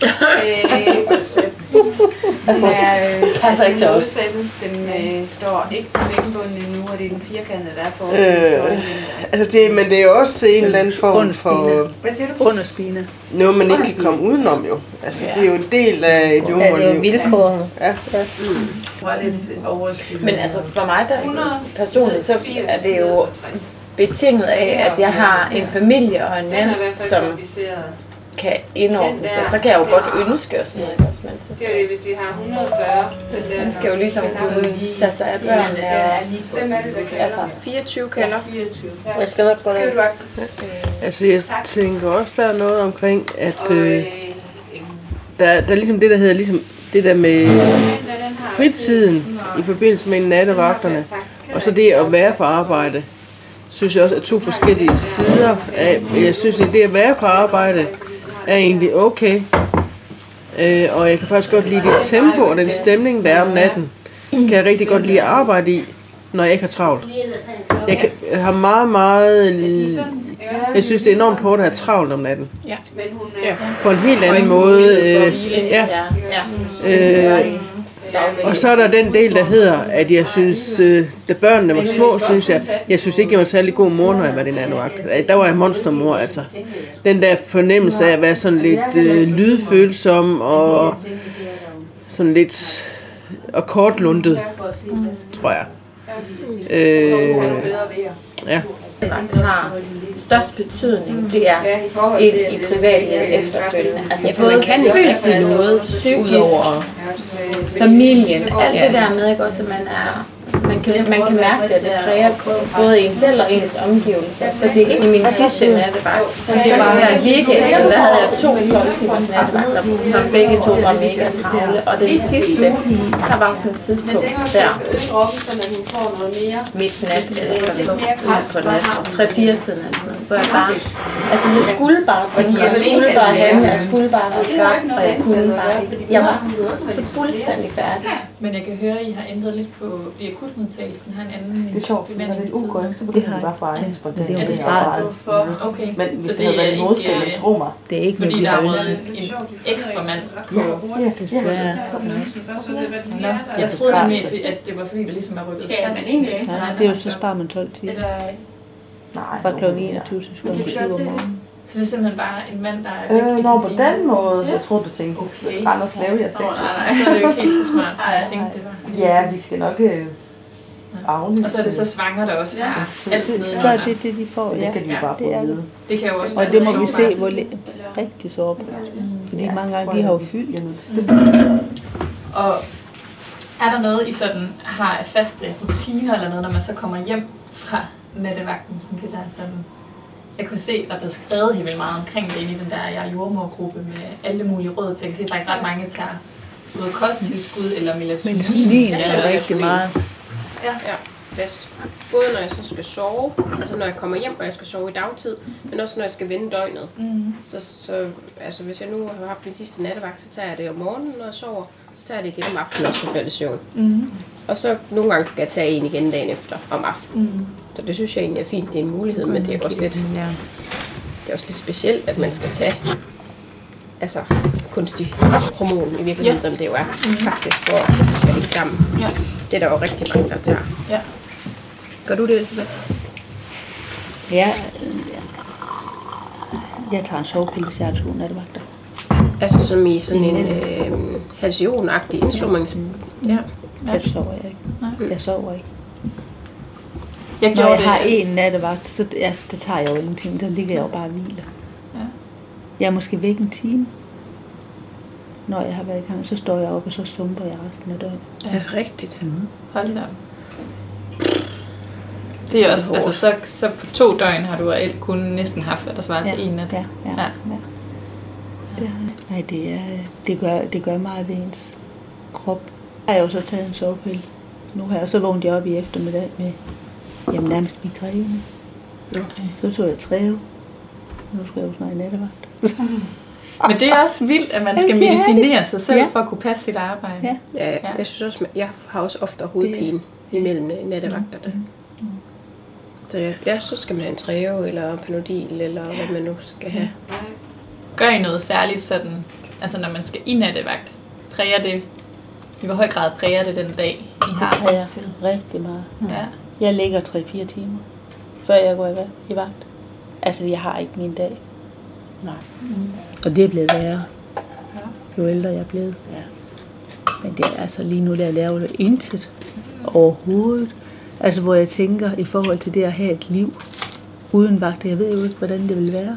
(laughs) Den er øh, Passer ikke til os. modsættet. Den øh, står ikke på væggenbunden endnu, og det er den firkantede, der er for Øh, altså det, men det er jo også en eller anden form for Hvad siger du? Under spina. noget, man ikke kan komme udenom jo. Altså det er jo en del af et Ja, det er jo vilkårene. Ja. lidt overskyldt. Men altså for mig der personligt, så er det jo betinget af, at jeg har en familie og en Den er mand, i hvert fald som. Kan indordne Den sig. der- Så kan jeg jo den godt ønske og sådan noget. også, Men så Det er det, hvis vi har 140. Den der, man skal jo ligesom kunne lige- tage sig af børnene. Og, Hvem er det, der kalder? altså, 24 kalder. 24. Ja. jeg skal nok gå Det ned. kan du acceptere. Altså jeg tænker også, der er noget omkring, at øh, der, der er ligesom det, der hedder ligesom det der med fritiden i forbindelse med nattevagterne, og så det at være på arbejde, synes jeg også er to forskellige sider af, jeg synes, at det at være på arbejde er egentlig okay, øh, og jeg kan faktisk godt lide det tempo og den stemning, der er om natten, kan jeg rigtig godt lide at arbejde i, når jeg ikke har travlt. Jeg, kan, jeg har meget, meget... Jeg synes, det er enormt hårdt at have travlt om natten. Ja. Men hun er... På en helt anden måde. Øh, ja. ja. Øh, og så er der den del, der hedder, at jeg synes, øh, da børnene var små, synes jeg, jeg synes ikke, jeg var særlig god mor, når jeg var din anden. Der var jeg monstermor, altså. Den der fornemmelse af at være sådan lidt øh, lydfølsom og sådan lidt og kortlundet, tror jeg. Øh, ja. Der har størst betydning, det er Ja, i til, i privatlivet efterfølgende. Altså Ja, for både man kan rigtig noget, psykisk, Udover- familien, alt det der med, ikke også, at man er man kan, man kan mærke det, at det præger både en selv og ens omgivelser. Så det er egentlig min sidste nattevagt. Så det var her weekenden, der havde jeg to 12 timers nattevagter, som begge to var mega travle. Og den sidste, der var sådan et tidspunkt der sådan at hun får noget mere. midt nat, eller sådan noget, på nat, 3-4 tiden eller sådan noget, hvor jeg bare, altså jeg skulle bare tænke, jeg skulle bare handle, jeg skulle bare være skarp, og jeg kunne bare ikke. Jeg var så fuldstændig færdig. Men jeg kan høre, at I har ændret lidt på, i akutmodtagelsen har en anden Det er sjovt, for når det er ukon, så begynder det bare for egen spontant. Er det at smart? arbejde. Hvorfor? Okay. Men hvis Så det havde det er været modstilling, tro mig. Det er ikke, Fordi fordi der de er har røget en, en ekstra mand på. Ja, ja, desværre. Nå, jeg troede nemlig, at det var fordi, der ligesom var rykket Skal man fast. egentlig det er jo så sparer man 12 timer. Eller, Nej, Fra kl. 21 til kl. 7 om morgenen. Så det er simpelthen bare en mand, der er væk Øh, i nå, på den måde. Ja. Jeg troede, du tænkte, Okay. Randers lave jeg Åh, selv. nej, nej, så er det jo ikke helt så smart, som (laughs) jeg tænkte, det var. Ja, vi skal nok øh, aflyse. Og så er det så svanger der også. Ja. Alt nede Så er det det, de får, Men ja. det kan de jo bare få det at det. vide. Det kan jo også Og være det må vi se, hvor le- rigtig sårbart. Fordi Ja, mange tror gange, de har jo fyldt. til. Og er der noget, I sådan har faste rutiner eller noget, når man så kommer hjem fra nattevagten, som det der sådan... Jeg kunne se, der blev skrevet helt vildt meget omkring det i den der jeg jordmorgruppe med alle mulige råd til. Jeg kan se, at faktisk ret mange tager både kosttilskud eller melatonin. Melatonin Ja, er eller rigtig meget. Ja, ja, fast. Både når jeg så skal sove, altså når jeg kommer hjem, og jeg skal sove i dagtid, men også når jeg skal vende døgnet. Mm. Så, så altså, hvis jeg nu har haft min sidste nattevagt, så tager jeg det om morgenen, når jeg sover. Så tager jeg det igen om aftenen, også falde i søvn. Mm. Og så nogle gange skal jeg tage en igen dagen efter om aftenen. Mm. Så det synes jeg egentlig er fint, det er en mulighed, men det er også lidt, Ja. det er også lidt specielt, at man skal tage altså, kunstig hormon i virkeligheden, Ja. som det jo er, faktisk, for at det skal hænge sammen. Ja. Det er der jo rigtig mange, der tager. Ja. Gør du det, Elisabeth? Ja, jeg tager en sovepille, hvis jeg har to nattevagter. Altså som i sådan en øh, halsion-agtig indslumnings... Ja. Jeg sover jeg ikke. Jeg sover ikke. Jeg Når gjorde jeg det, har altså- en nattevagt, så ja, det tager jeg jo ingenting. Der ligger jeg jo bare og hviler. Ja. Jeg er måske væk en time. Når jeg har været i gang, så står jeg op, og så sumper jeg resten af døgnet. Er det rigtigt? Mm. Hold da. Det er også, altså så, så på to døgn har du reelt kun næsten haft, hvad der svarer Ja, til en nat. ja, ja, ja. Det har jeg. Nej, det, er, det, gør, det gør meget ved ens krop. Jeg har jo så taget en sovepille. Nu har jeg så vågnet jeg op i eftermiddag med jamen, nærmest migræne. Okay. Så tog jeg træve. Nu skal jeg jo snart i nattevagt. Men det er også vildt, at man skal det er medicinere det. sig selv Ja. for at kunne passe sit arbejde. Ja. Ja, jeg synes også, jeg har også ofte hovedpine imellem øh, nattevagterne. Så ja, ja, så skal man have en træve, eller panodil, eller hvad man nu skal have. Gør I noget særligt sådan, altså når man skal i nattevagt? Præger det, i hvor høj grad præger det den dag, I har? Det præger rigtig meget. Ja. Jeg ligger 3-4 timer, før jeg går i, va- i vagt. Altså, jeg har ikke min dag. Nej. Og det er blevet værre, jo ældre jeg er blevet. Ja. Men det er altså lige nu, der laver det intet overhovedet. Altså, hvor jeg tænker, i forhold til det at have et liv uden vagt, jeg ved jo ikke, hvordan det vil være.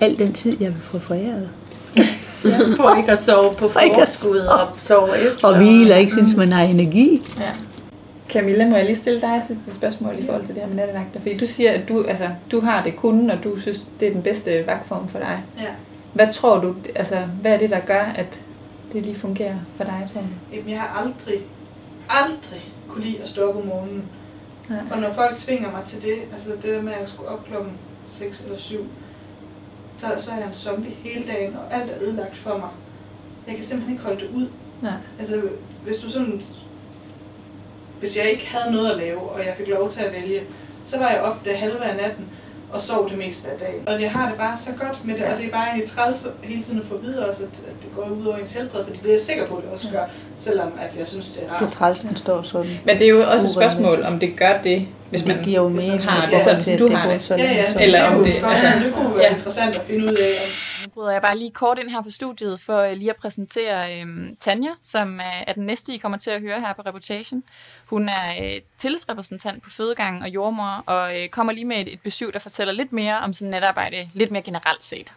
Al den tid, jeg vil få foræret. For ikke at sove på (laughs) forskud og sove efter. Og hvile ikke synes, man har energi. Ja. Camilla, må jeg lige stille dig sidste spørgsmål i forhold til det her med nattevagter? Fordi du siger, at du, altså, du har det kun, og du synes, det er den bedste vagtform for dig. Ja. Hvad tror du, altså, hvad er det, der gør, at det lige fungerer for dig, du? Jamen, jeg har aldrig, aldrig kunne lide at stå op om morgenen. Ja. Og når folk tvinger mig til det, altså det der med at skulle op klokken 6 eller 7, så, så er jeg en zombie hele dagen, og alt er ødelagt for mig. Jeg kan simpelthen ikke holde det ud. Nej. Altså, hvis du sådan... Hvis jeg ikke havde noget at lave, og jeg fik lov til at vælge, så var jeg op det halve af natten og sov det meste af dagen. Og jeg har det bare så godt med det, og det er bare egentlig træls hele tiden at få videre også, at, at det går ud over ens helbred, fordi det er jeg sikker på, at det også gør, selvom at jeg synes, det er rart. Det trælsen står sådan. Men det er jo også et spørgsmål, om det gør det, hvis Det man, giver jo hvis man har det sådan, du det har det. sådan Ja, ja, sådan. Eller det, om det, altså, det kunne være ja. interessant at finde ud af, om bryder jeg bare lige kort ind her for studiet for øh, lige at præsentere øhm, Tanja, som er, er den næste, I kommer til at høre her på Reputation. Hun er øh, tillidsrepræsentant på fødegangen og jordmor, og øh, kommer lige med et, et besøg, der fortæller lidt mere om sådan netarbejde, lidt mere generelt set.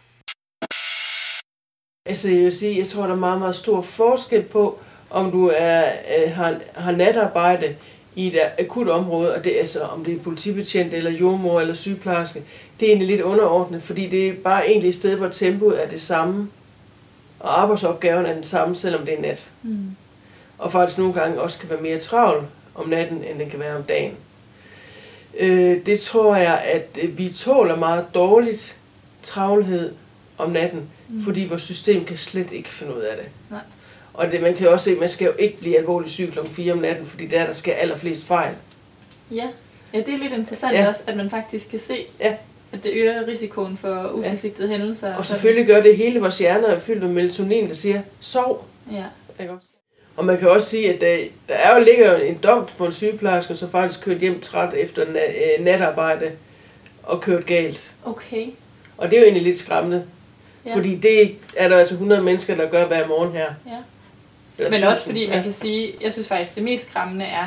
Altså, jeg vil sige, jeg tror, der er meget, meget stor forskel på, om du er, øh, har, har natarbejde i et akut område, og det er altså, om det er politibetjent, eller jordmor, eller sygeplejerske, det er egentlig lidt underordnet, fordi det er bare egentlig et sted, hvor tempoet er det samme, og arbejdsopgaven er den samme, selvom det er nat. Mm. Og faktisk nogle gange også kan være mere travl om natten, end den kan være om dagen. Øh, det tror jeg, at øh, vi tåler meget dårligt travlhed om natten, mm. fordi vores system kan slet ikke finde ud af det. Nej. Og det, man kan jo også se, at man skal jo ikke blive alvorligt syg klokken 4 om natten, fordi der, der sker allerflest fejl. Ja. ja, det er lidt interessant Ja. også, at man faktisk kan se, ja. at det øger risikoen for utilsigtede ja. hændelser. Og selvfølgelig gør det hele vores hjerner er fyldt med melatonin, der siger, sov. Ja. Ikke også? Og man kan også sige, at der, der er jo ligger en dom på en sygeplejerske, som faktisk kørt hjem træt efter na- øh, natarbejde og kørt galt. Okay. Og det er jo egentlig lidt skræmmende. Ja. Fordi det er der altså 100 mennesker, der gør hver morgen her. Ja. Men 1000, også fordi man kan sige, jeg synes faktisk, det mest skræmmende er,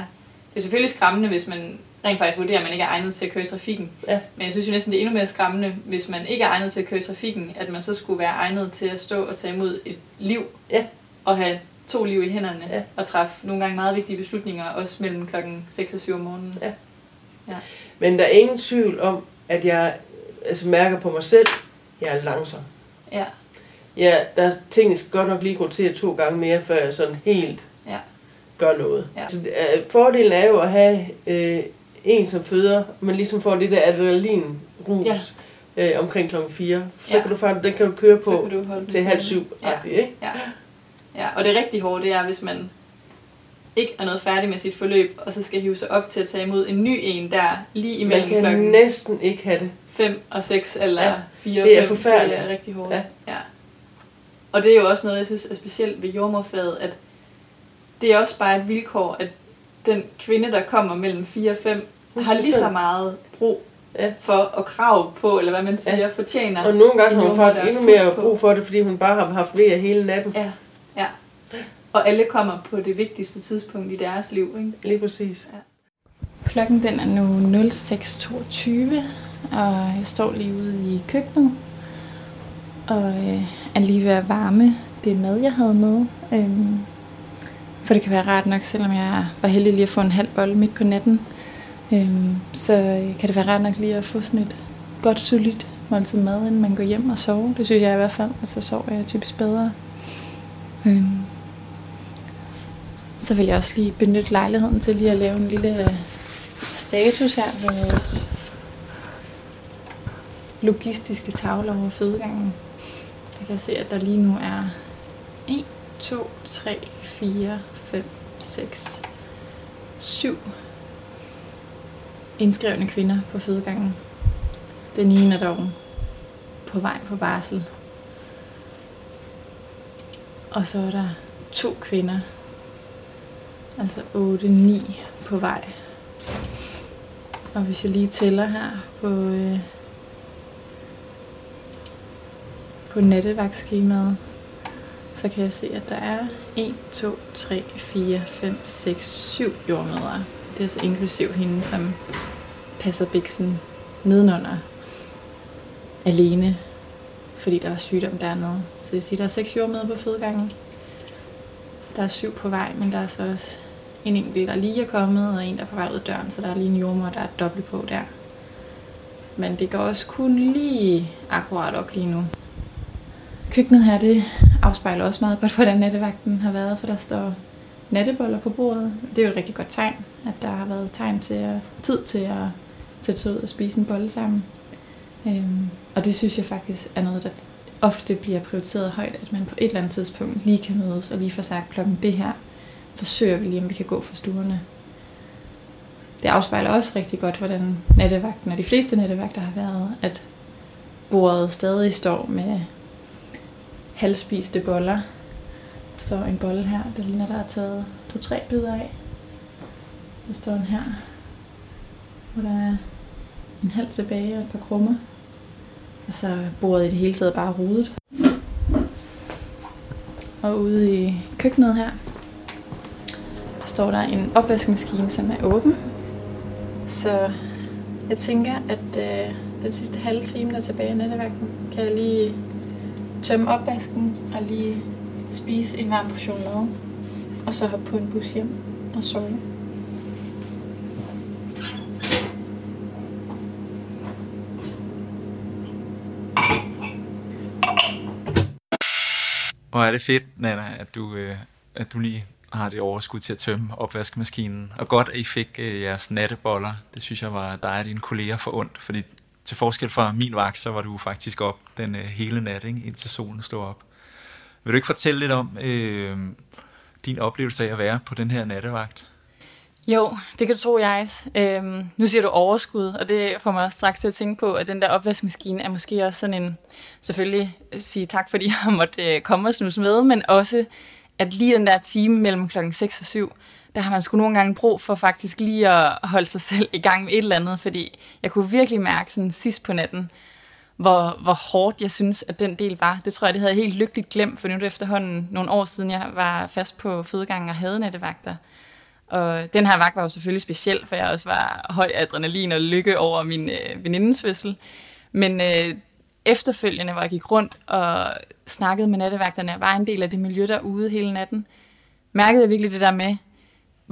det er selvfølgelig skræmmende, hvis man rent faktisk vurderer, at man ikke er egnet til at køre i trafikken. Ja. Men jeg synes jo næsten, det er endnu mere skræmmende, hvis man ikke er egnet til at køre i trafikken, at man så skulle være egnet til at stå og tage imod et liv. Ja. Og have to liv i hænderne. Ja. Og træffe nogle gange meget vigtige beslutninger, også mellem klokken 6 og 7 om morgenen. Ja. Ja. Men der er ingen tvivl om, at jeg altså, mærker på mig selv, jeg er langsom. Ja. Ja, der tingene skal godt nok lige gå til to gange mere, før jeg sådan helt Ja. gør noget. Ja. Så, øh, fordelen er jo at have øh, en som føder, men ligesom får det der adrenalin-rus ja. øh, omkring klokken 4. Så Ja. kan du faktisk, den kan du køre på du til halv syv. Ja. Ikke? Ja. ja, og det rigtig hårde, det er, hvis man ikke er noget færdig med sit forløb, og så skal hive sig op til at tage imod en ny en der lige imellem Man kan klokken næsten ikke have det. 5 og 6 eller Ja, 4 og det er 5. forfærdeligt. Det er rigtig hårdt. Ja. ja. Og det er jo også noget, jeg synes er specielt ved jordmorfaget, at det er også bare et vilkår, at den kvinde, der kommer mellem 4 og 5, Hun har lige så meget brug Ja. for og krav på, eller hvad man siger, Ja. fortjener. Og nogle gange har hun faktisk endnu mere på. brug for det, fordi hun bare har haft vejr hele natten. Ja, ja. Og alle kommer på det vigtigste tidspunkt i deres liv, ikke? Lige præcis. Ja. Klokken den er nu 06.22, og jeg står lige ude i køkkenet, og øh, er lige ved at varme det mad, jeg havde med. Øhm, for det kan være rart nok, selvom jeg var heldig lige at få en halv bolle midt på natten, øhm, så øh, kan det være rart nok lige at få sådan et godt, solidt måltid mad, inden man går hjem og sover. Det synes jeg i hvert fald, så sover jeg typisk bedre. Øhm, så vil jeg også lige benytte lejligheden til lige at lave en lille øh, status her ved vores logistiske tavler over fødegangen. Der kan jeg se, at der lige nu er 1, 2, 3, 4, 5, 6, 7 indskrevne kvinder på fødegangen. Den ene er dog på vej på barsel. Og så er der to kvinder, altså 8, 9 på vej. Og hvis jeg lige tæller her på, øh, på nattevagtskemaet, så kan jeg se, at der er 1, 2, 3, 4, 5, 6, 7 jordmødre. Det er så inklusiv hende, som passer biksen nedenunder alene, fordi der var sygdom dernede. Så det vil sige, at der er seks jordmøder på fødegangen. Der er syv på vej, men der er så også en enkelt, der lige er kommet, og en, der er på vej ud af døren, så der er lige en jordmor, der er dobbelt på der. Men det går også kun lige akkurat op lige nu. Køkkenet her, det afspejler også meget godt, hvordan nattevagten har været, for der står natteboller på bordet. Det er jo et rigtig godt tegn, at der har været tegn til at, tid til at sætte sig ud og spise en bolle sammen. Øhm, og det synes jeg faktisk er noget, der ofte bliver prioriteret højt, at man på et eller andet tidspunkt lige kan mødes og lige få sagt klokken det her, forsøger vi lige, om vi kan gå for stuerne. Det afspejler også rigtig godt, hvordan nattevagten og de fleste nattevagter har været, at bordet stadig står med halvspiste boller. Der står en bolle her, der ligner, der er taget to-tre bidder af. Der står en her, hvor der er en halv tilbage og et par krummer. Og så bordet i det hele taget bare rodet. Og ude i køkkenet her, der står der en opvaskemaskine, som er åben. Så jeg tænker, at øh, den sidste halve time, der er tilbage i nattevagten, kan jeg lige tømme opvasken og lige spise en varm portion mad. Og så hoppe på en bus hjem og sove. Og er det fedt, Nana, at du, øh, at du lige har det overskud til at tømme opvaskemaskinen. Og godt, at I fik øh, jeres natteboller. Det synes jeg var dig og dine kolleger for ondt, fordi til forskel fra min vagt, så var du faktisk op den øh, hele nat, ikke? indtil solen stod op. Vil du ikke fortælle lidt om øh, din oplevelse af at være på den her nattevagt? Jo, det kan du tro, jeg. Øhm, nu siger du overskud, og det får mig også straks til at tænke på, at den der opvaskemaskine er måske også sådan en, selvfølgelig sige tak, fordi jeg måtte øh, komme og snuse med, men også, at lige den der time mellem klokken 6 og 7, der har man sgu nogle gange brug for faktisk lige at holde sig selv i gang med et eller andet, fordi jeg kunne virkelig mærke sådan sidst på natten, hvor, hvor hårdt jeg synes, at den del var. Det tror jeg, det havde jeg helt lykkeligt glemt, for nu er det efterhånden nogle år siden, jeg var fast på fødegangen og havde nattevagter. Og den her vagt var jo selvfølgelig speciel, for jeg også var høj adrenalin og lykke over min øh, venindens fødsel. Men øh, efterfølgende, hvor jeg gik rundt og snakkede med nattevagterne, var en del af det miljø derude hele natten, mærkede jeg virkelig det der med,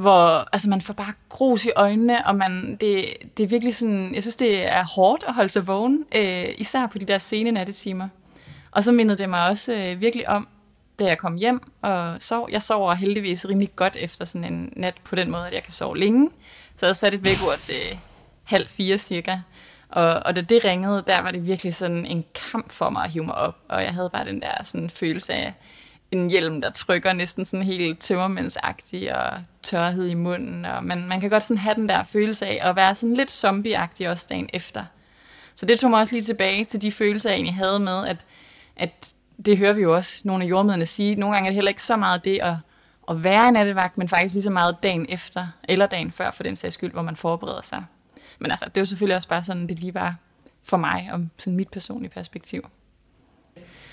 hvor altså man får bare grus i øjnene, og man, det, det er virkelig sådan, jeg synes, det er hårdt at holde sig vågen, øh, især på de der sene nattetimer. Og så mindede det mig også øh, virkelig om, da jeg kom hjem og sov. Jeg sover heldigvis rimelig godt efter sådan en nat på den måde, at jeg kan sove længe. Så jeg satte et vækord til halv fire cirka. Og, og da det ringede, der var det virkelig sådan en kamp for mig at hive mig op. Og jeg havde bare den der sådan følelse af en hjelm, der trykker næsten sådan helt tømmermændsagtig og tørhed i munden. Og man, man kan godt sådan have den der følelse af at være sådan lidt zombieagtig også dagen efter. Så det tog mig også lige tilbage til de følelser, jeg egentlig havde med, at, at det hører vi jo også nogle af jordmøderne sige. Nogle gange er det heller ikke så meget det at, at være i nattevagt, men faktisk lige så meget dagen efter, eller dagen før for den sags skyld, hvor man forbereder sig. Men altså, det er jo selvfølgelig også bare sådan, det lige var for mig, om sådan mit personlige perspektiv.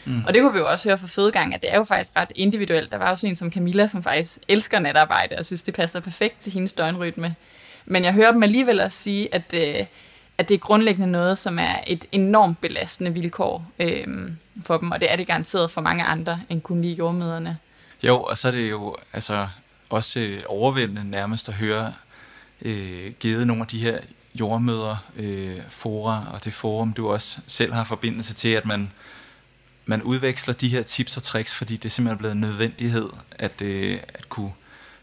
Mm. Og det kunne vi jo også høre fra fødegang, at det er jo faktisk ret individuelt. Der var jo sådan en som Camilla, som faktisk elsker natarbejde, og synes, det passer perfekt til hendes døgnrytme. Men jeg hører dem alligevel også sige, at, øh, at det er grundlæggende noget, som er et enormt belastende vilkår øh, for dem, og det er det garanteret for mange andre end kun lige jordmøderne. Jo, og så er det jo altså også øh, overvældende nærmest at høre øh, givet nogle af de her jordmøder, øh, fora og det forum, du også selv har forbindelse til, at man, man udveksler de her tips og tricks, fordi det er simpelthen blevet en nødvendighed at, øh, at kunne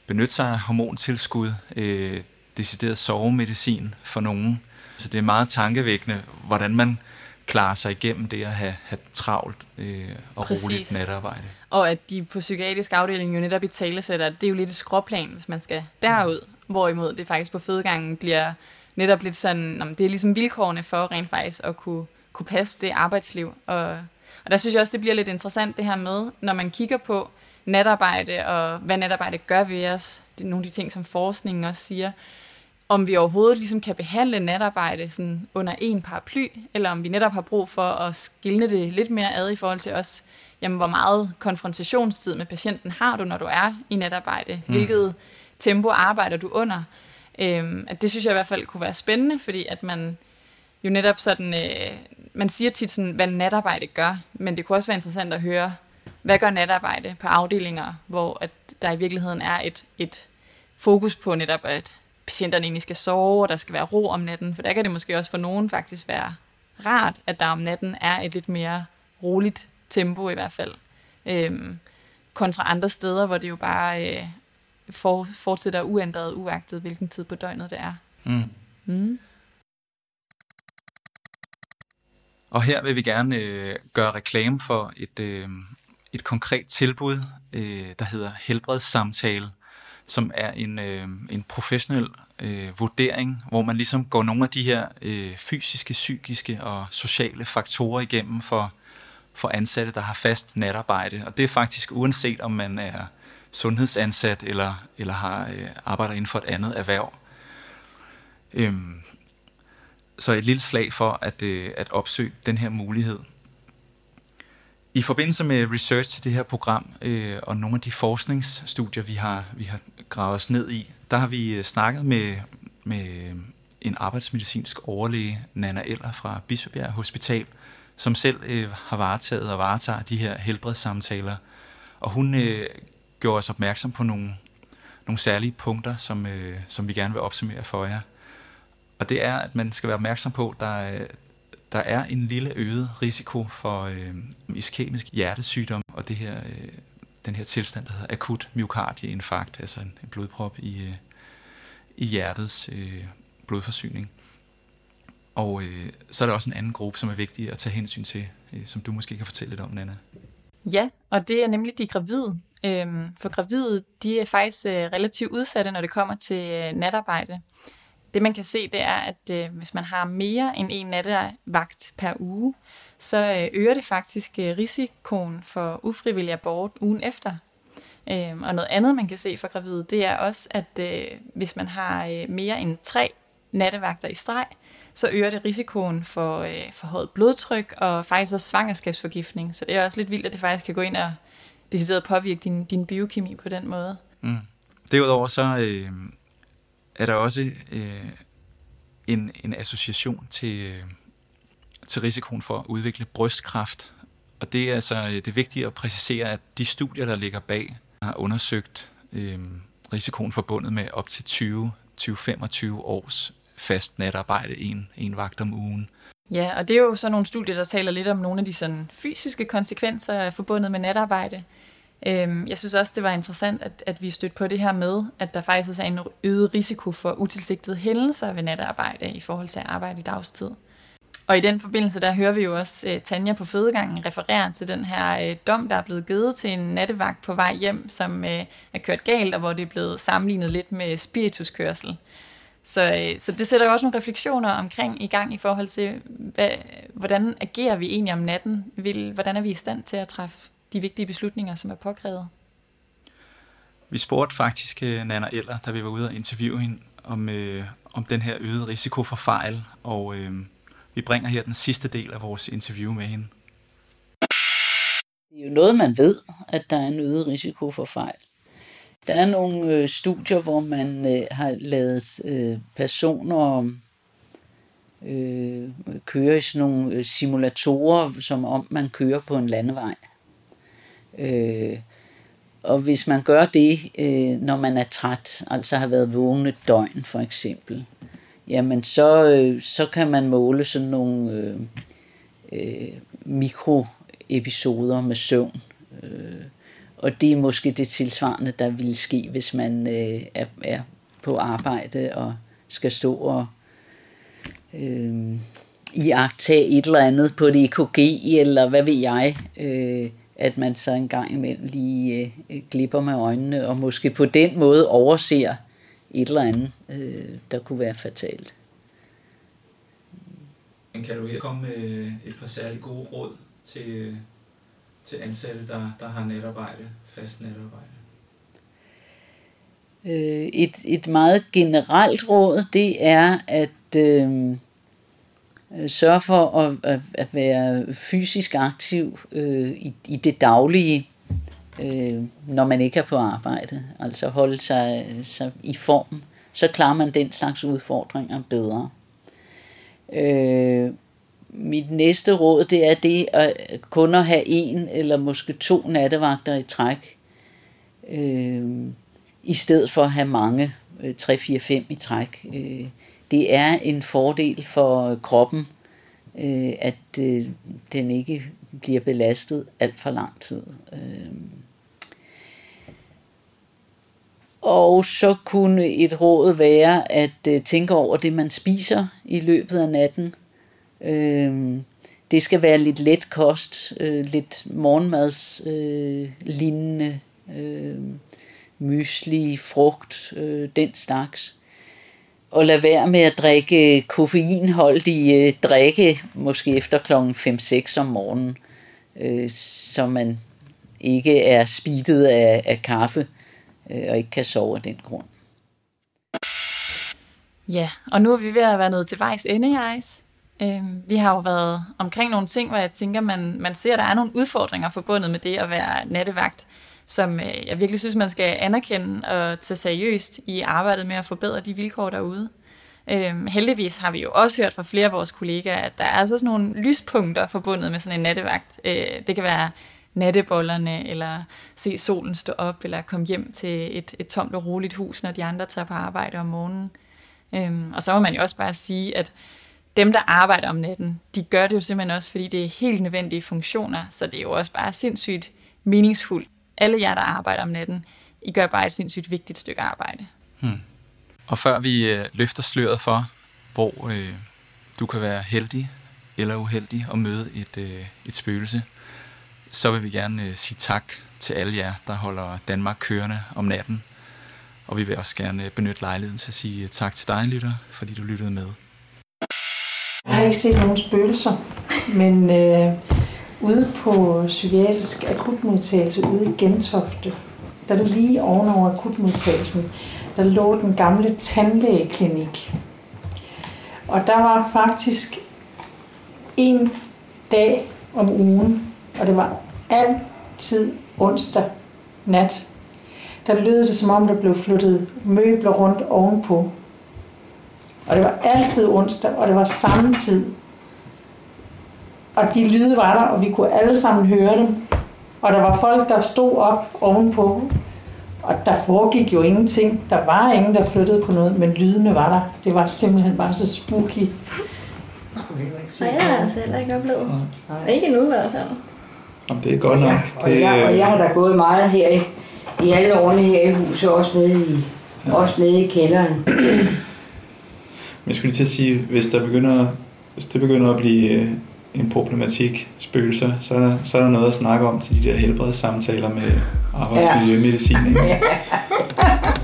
benytte sig af hormontilskud, øh, decideret sovemedicin for nogen. Så det er meget tankevækkende, hvordan man klarer sig igennem det at have, have travlt øh, og Præcis. roligt natarbejde. Og at de på psykiatrisk afdeling jo netop i tale sætter, det er jo lidt et skråplan, hvis man skal derud. Mm. Hvorimod det faktisk på fødegangen bliver netop lidt sådan, om det er ligesom vilkårene for rent faktisk at kunne, kunne passe det arbejdsliv. Og, og der synes jeg også, det bliver lidt interessant det her med, når man kigger på natarbejde og hvad natarbejde gør ved os, det er nogle af de ting, som forskningen også siger, om vi overhovedet ligesom kan behandle natarbejde sådan under en paraply, eller om vi netop har brug for at skille det lidt mere ad i forhold til os, jamen hvor meget konfrontationstid med patienten har du, når du er i natarbejde, mm. hvilket tempo arbejder du under. Øhm, at det synes jeg i hvert fald kunne være spændende, fordi at man jo netop sådan, øh, man siger tit sådan, hvad natarbejde gør, men det kunne også være interessant at høre, hvad gør natarbejde på afdelinger, hvor at der i virkeligheden er et, et fokus på netop, at patienterne egentlig skal sove, og der skal være ro om natten, for der kan det måske også for nogen faktisk være rart, at der om natten er et lidt mere roligt tempo i hvert fald. Øhm, kontra andre steder, hvor det jo bare øh, for, fortsætter uændret, uagtet hvilken tid på døgnet det er. Mm. Mm. Og her vil vi gerne øh, gøre reklame for et, øh, et konkret tilbud, øh, der hedder Helbredssamtale, som er en, øh, en professionel øh, vurdering, hvor man ligesom går nogle af de her øh, fysiske, psykiske og sociale faktorer igennem for, for ansatte, der har fast natarbejde. Og det er faktisk uanset om man er sundhedsansat eller, eller har øh, arbejder inden for et andet erhverv. Øhm, så et lille slag for at, øh, at opsøge den her mulighed. I forbindelse med research til det her program øh, og nogle af de forskningsstudier, vi har, vi har gravet os ned i, der har vi øh, snakket med, med en arbejdsmedicinsk overlæge, Nana Eller fra Bispebjerg Hospital, som selv øh, har varetaget og varetager de her helbredssamtaler. Og hun øh, gjorde os opmærksom på nogle, nogle særlige punkter, som, øh, som vi gerne vil opsummere for jer. Og det er, at man skal være opmærksom på, at der, der er en lille øget risiko for øh, iskemisk hjertesygdom, og det her, øh, den her tilstand, der hedder akut myokardieinfarkt, altså en, en blodprop i, øh, i hjertets øh, blodforsyning. Og øh, så er der også en anden gruppe, som er vigtig at tage hensyn til, øh, som du måske kan fortælle lidt om, Nana. Ja, og det er nemlig de gravide. Øhm, for gravide, de er faktisk øh, relativt udsatte, når det kommer til øh, natarbejde. Det man kan se, det er, at øh, hvis man har mere end en nattevagt per uge, så øh, øger det faktisk øh, risikoen for ufrivillig abort ugen efter. Øh, og noget andet, man kan se for gravide, det er også, at øh, hvis man har øh, mere end tre nattevagter i streg, så øger det risikoen for øh, forhøjet blodtryk og faktisk også svangerskabsforgiftning. Så det er også lidt vildt, at det faktisk kan gå ind og decideret påvirke din, din biokemi på den måde. Mm. Derudover så øh, er der også øh, en, en association til, øh, til risikoen for at udvikle brystkræft. Og det er altså øh, det er vigtigt at præcisere, at de studier, der ligger bag, har undersøgt øh, risikoen forbundet med op til 20-25 års fast natarbejde, en, en vagt om ugen. Ja, og det er jo så nogle studier, der taler lidt om nogle af de sådan fysiske konsekvenser forbundet med natarbejde. Øhm, jeg synes også, det var interessant, at, at vi stødte på det her med, at der faktisk også er en øget risiko for utilsigtede hændelser ved natarbejde i forhold til at arbejde i dagstid. Og i den forbindelse, der hører vi jo også uh, Tanja på fødegangen referere til den her uh, dom, der er blevet givet til en nattevagt på vej hjem, som uh, er kørt galt, og hvor det er blevet sammenlignet lidt med spirituskørsel. Så, så det sætter jo også nogle refleksioner omkring i gang i forhold til, hvad, hvordan agerer vi egentlig om natten? Vil, hvordan er vi i stand til at træffe de vigtige beslutninger, som er påkrævet? Vi spurgte faktisk Nana Eller, da vi var ude og interviewe hende, om, øh, om den her øgede risiko for fejl, og øh, vi bringer her den sidste del af vores interview med hende. Det er jo noget, man ved, at der er en øget risiko for fejl. Der er nogle øh, studier, hvor man øh, har lavet øh, personer øh, køre i sådan nogle øh, simulatorer, som om man kører på en landevej. Øh, og hvis man gør det, øh, når man er træt, altså har været vågen et døgn for eksempel, jamen så, øh, så kan man måle sådan nogle øh, øh, mikroepisoder med søvn. Øh, og det er måske det tilsvarende, der ville ske, hvis man øh, er, er på arbejde og skal stå og øh, iagtage et eller andet på det EKG, eller hvad ved jeg, øh, at man så en gang imellem lige øh, glipper med øjnene, og måske på den måde overser et eller andet, øh, der kunne være fatalt. Men kan du her komme med et par særlig gode råd til, til ansatte, der, der har natarbejde, fast natarbejde? Øh, et, et meget generelt råd, det er at øh, Øh, sørge for at, at, at være fysisk aktiv øh, i, i det daglige, øh, når man ikke er på arbejde. Altså holde sig, sig i form. Så klarer man den slags udfordringer bedre. Øh, mit næste råd, det er det at kun at have en eller måske to nattevagter i træk, øh, i stedet for at have mange, 3, 4, 5 i træk. Øh, det er en fordel for kroppen, øh, at øh, den ikke bliver belastet alt for lang tid. Øh. Og så kunne et råd være at øh, tænke over det, man spiser i løbet af natten. Øh, det skal være lidt let kost, øh, lidt morgenmadslignende, øh, lignende, øh, mysli, frugt, øh, den slags. Og lade være med at drikke øh, koffeinholdige øh, drikke, måske efter klokken 5-6 om morgenen, øh, så man ikke er speedet af, af kaffe øh, og ikke kan sove af den grund. Ja, og nu er vi ved at være nået til vejs ende, Ejs. Øhm, vi har jo været omkring nogle ting, hvor jeg tænker, man, man ser, at der er nogle udfordringer forbundet med det at være nattevagt, som øh, jeg virkelig synes, man skal anerkende og tage seriøst i arbejdet med at forbedre de vilkår derude. Øhm, heldigvis har vi jo også hørt fra flere af vores kollegaer, at der er altså sådan nogle lyspunkter forbundet med sådan en nattevagt. Øh, det kan være nattebollerne, eller se solen stå op, eller komme hjem til et, et tomt og roligt hus, når de andre tager på arbejde om morgenen. Øhm, og så må man jo også bare sige, at dem, der arbejder om natten, de gør det jo simpelthen også, fordi det er helt nødvendige funktioner, så det er jo også bare sindssygt meningsfuldt. Alle jer, der arbejder om natten, I gør bare et sindssygt vigtigt stykke arbejde. Hmm. Og før vi øh, løfter sløret for, hvor øh, du kan være heldig eller uheldig at møde et, øh, et spøgelse, så vil vi gerne øh, sige tak til alle jer, der holder Danmark kørende om natten. Og vi vil også gerne øh, benytte lejligheden til at sige øh, tak til dig, lytter, fordi du lyttede med. Jeg har ikke set nogen spøgelser, men øh, ude på psykiatrisk akutmodtagelse ude i Gentofte, der er lige ovenover akutmodtagelsen, der lå den gamle tandlægeklinik. Og der var faktisk en dag om ugen, og det var altid onsdag nat. Der lød det som om, der blev flyttet møbler rundt ovenpå. Og det var altid onsdag, og det var samme tid. Og de lyde var der, og vi kunne alle sammen høre dem. Og der var folk, der stod op ovenpå. Og der foregik jo ingenting. Der var ingen, der flyttede på noget, men lydene var der. Det var simpelthen bare så spooky. Nej, jeg har altså heller ikke oplevet. Nej. Ikke endnu i hvert fald. Jamen, det er godt nok. Og jeg, og jeg har da gået meget her i, i alle årene her i huset, også nede i, ja. også nede i kælderen. Men jeg skulle lige til at sige, hvis, der begynder, hvis det begynder at blive øh, en problematik, spøgelser, så er, der, så er der noget at snakke om til de der helbredssamtaler med arbejdsmiljømedicin. Ikke? (laughs)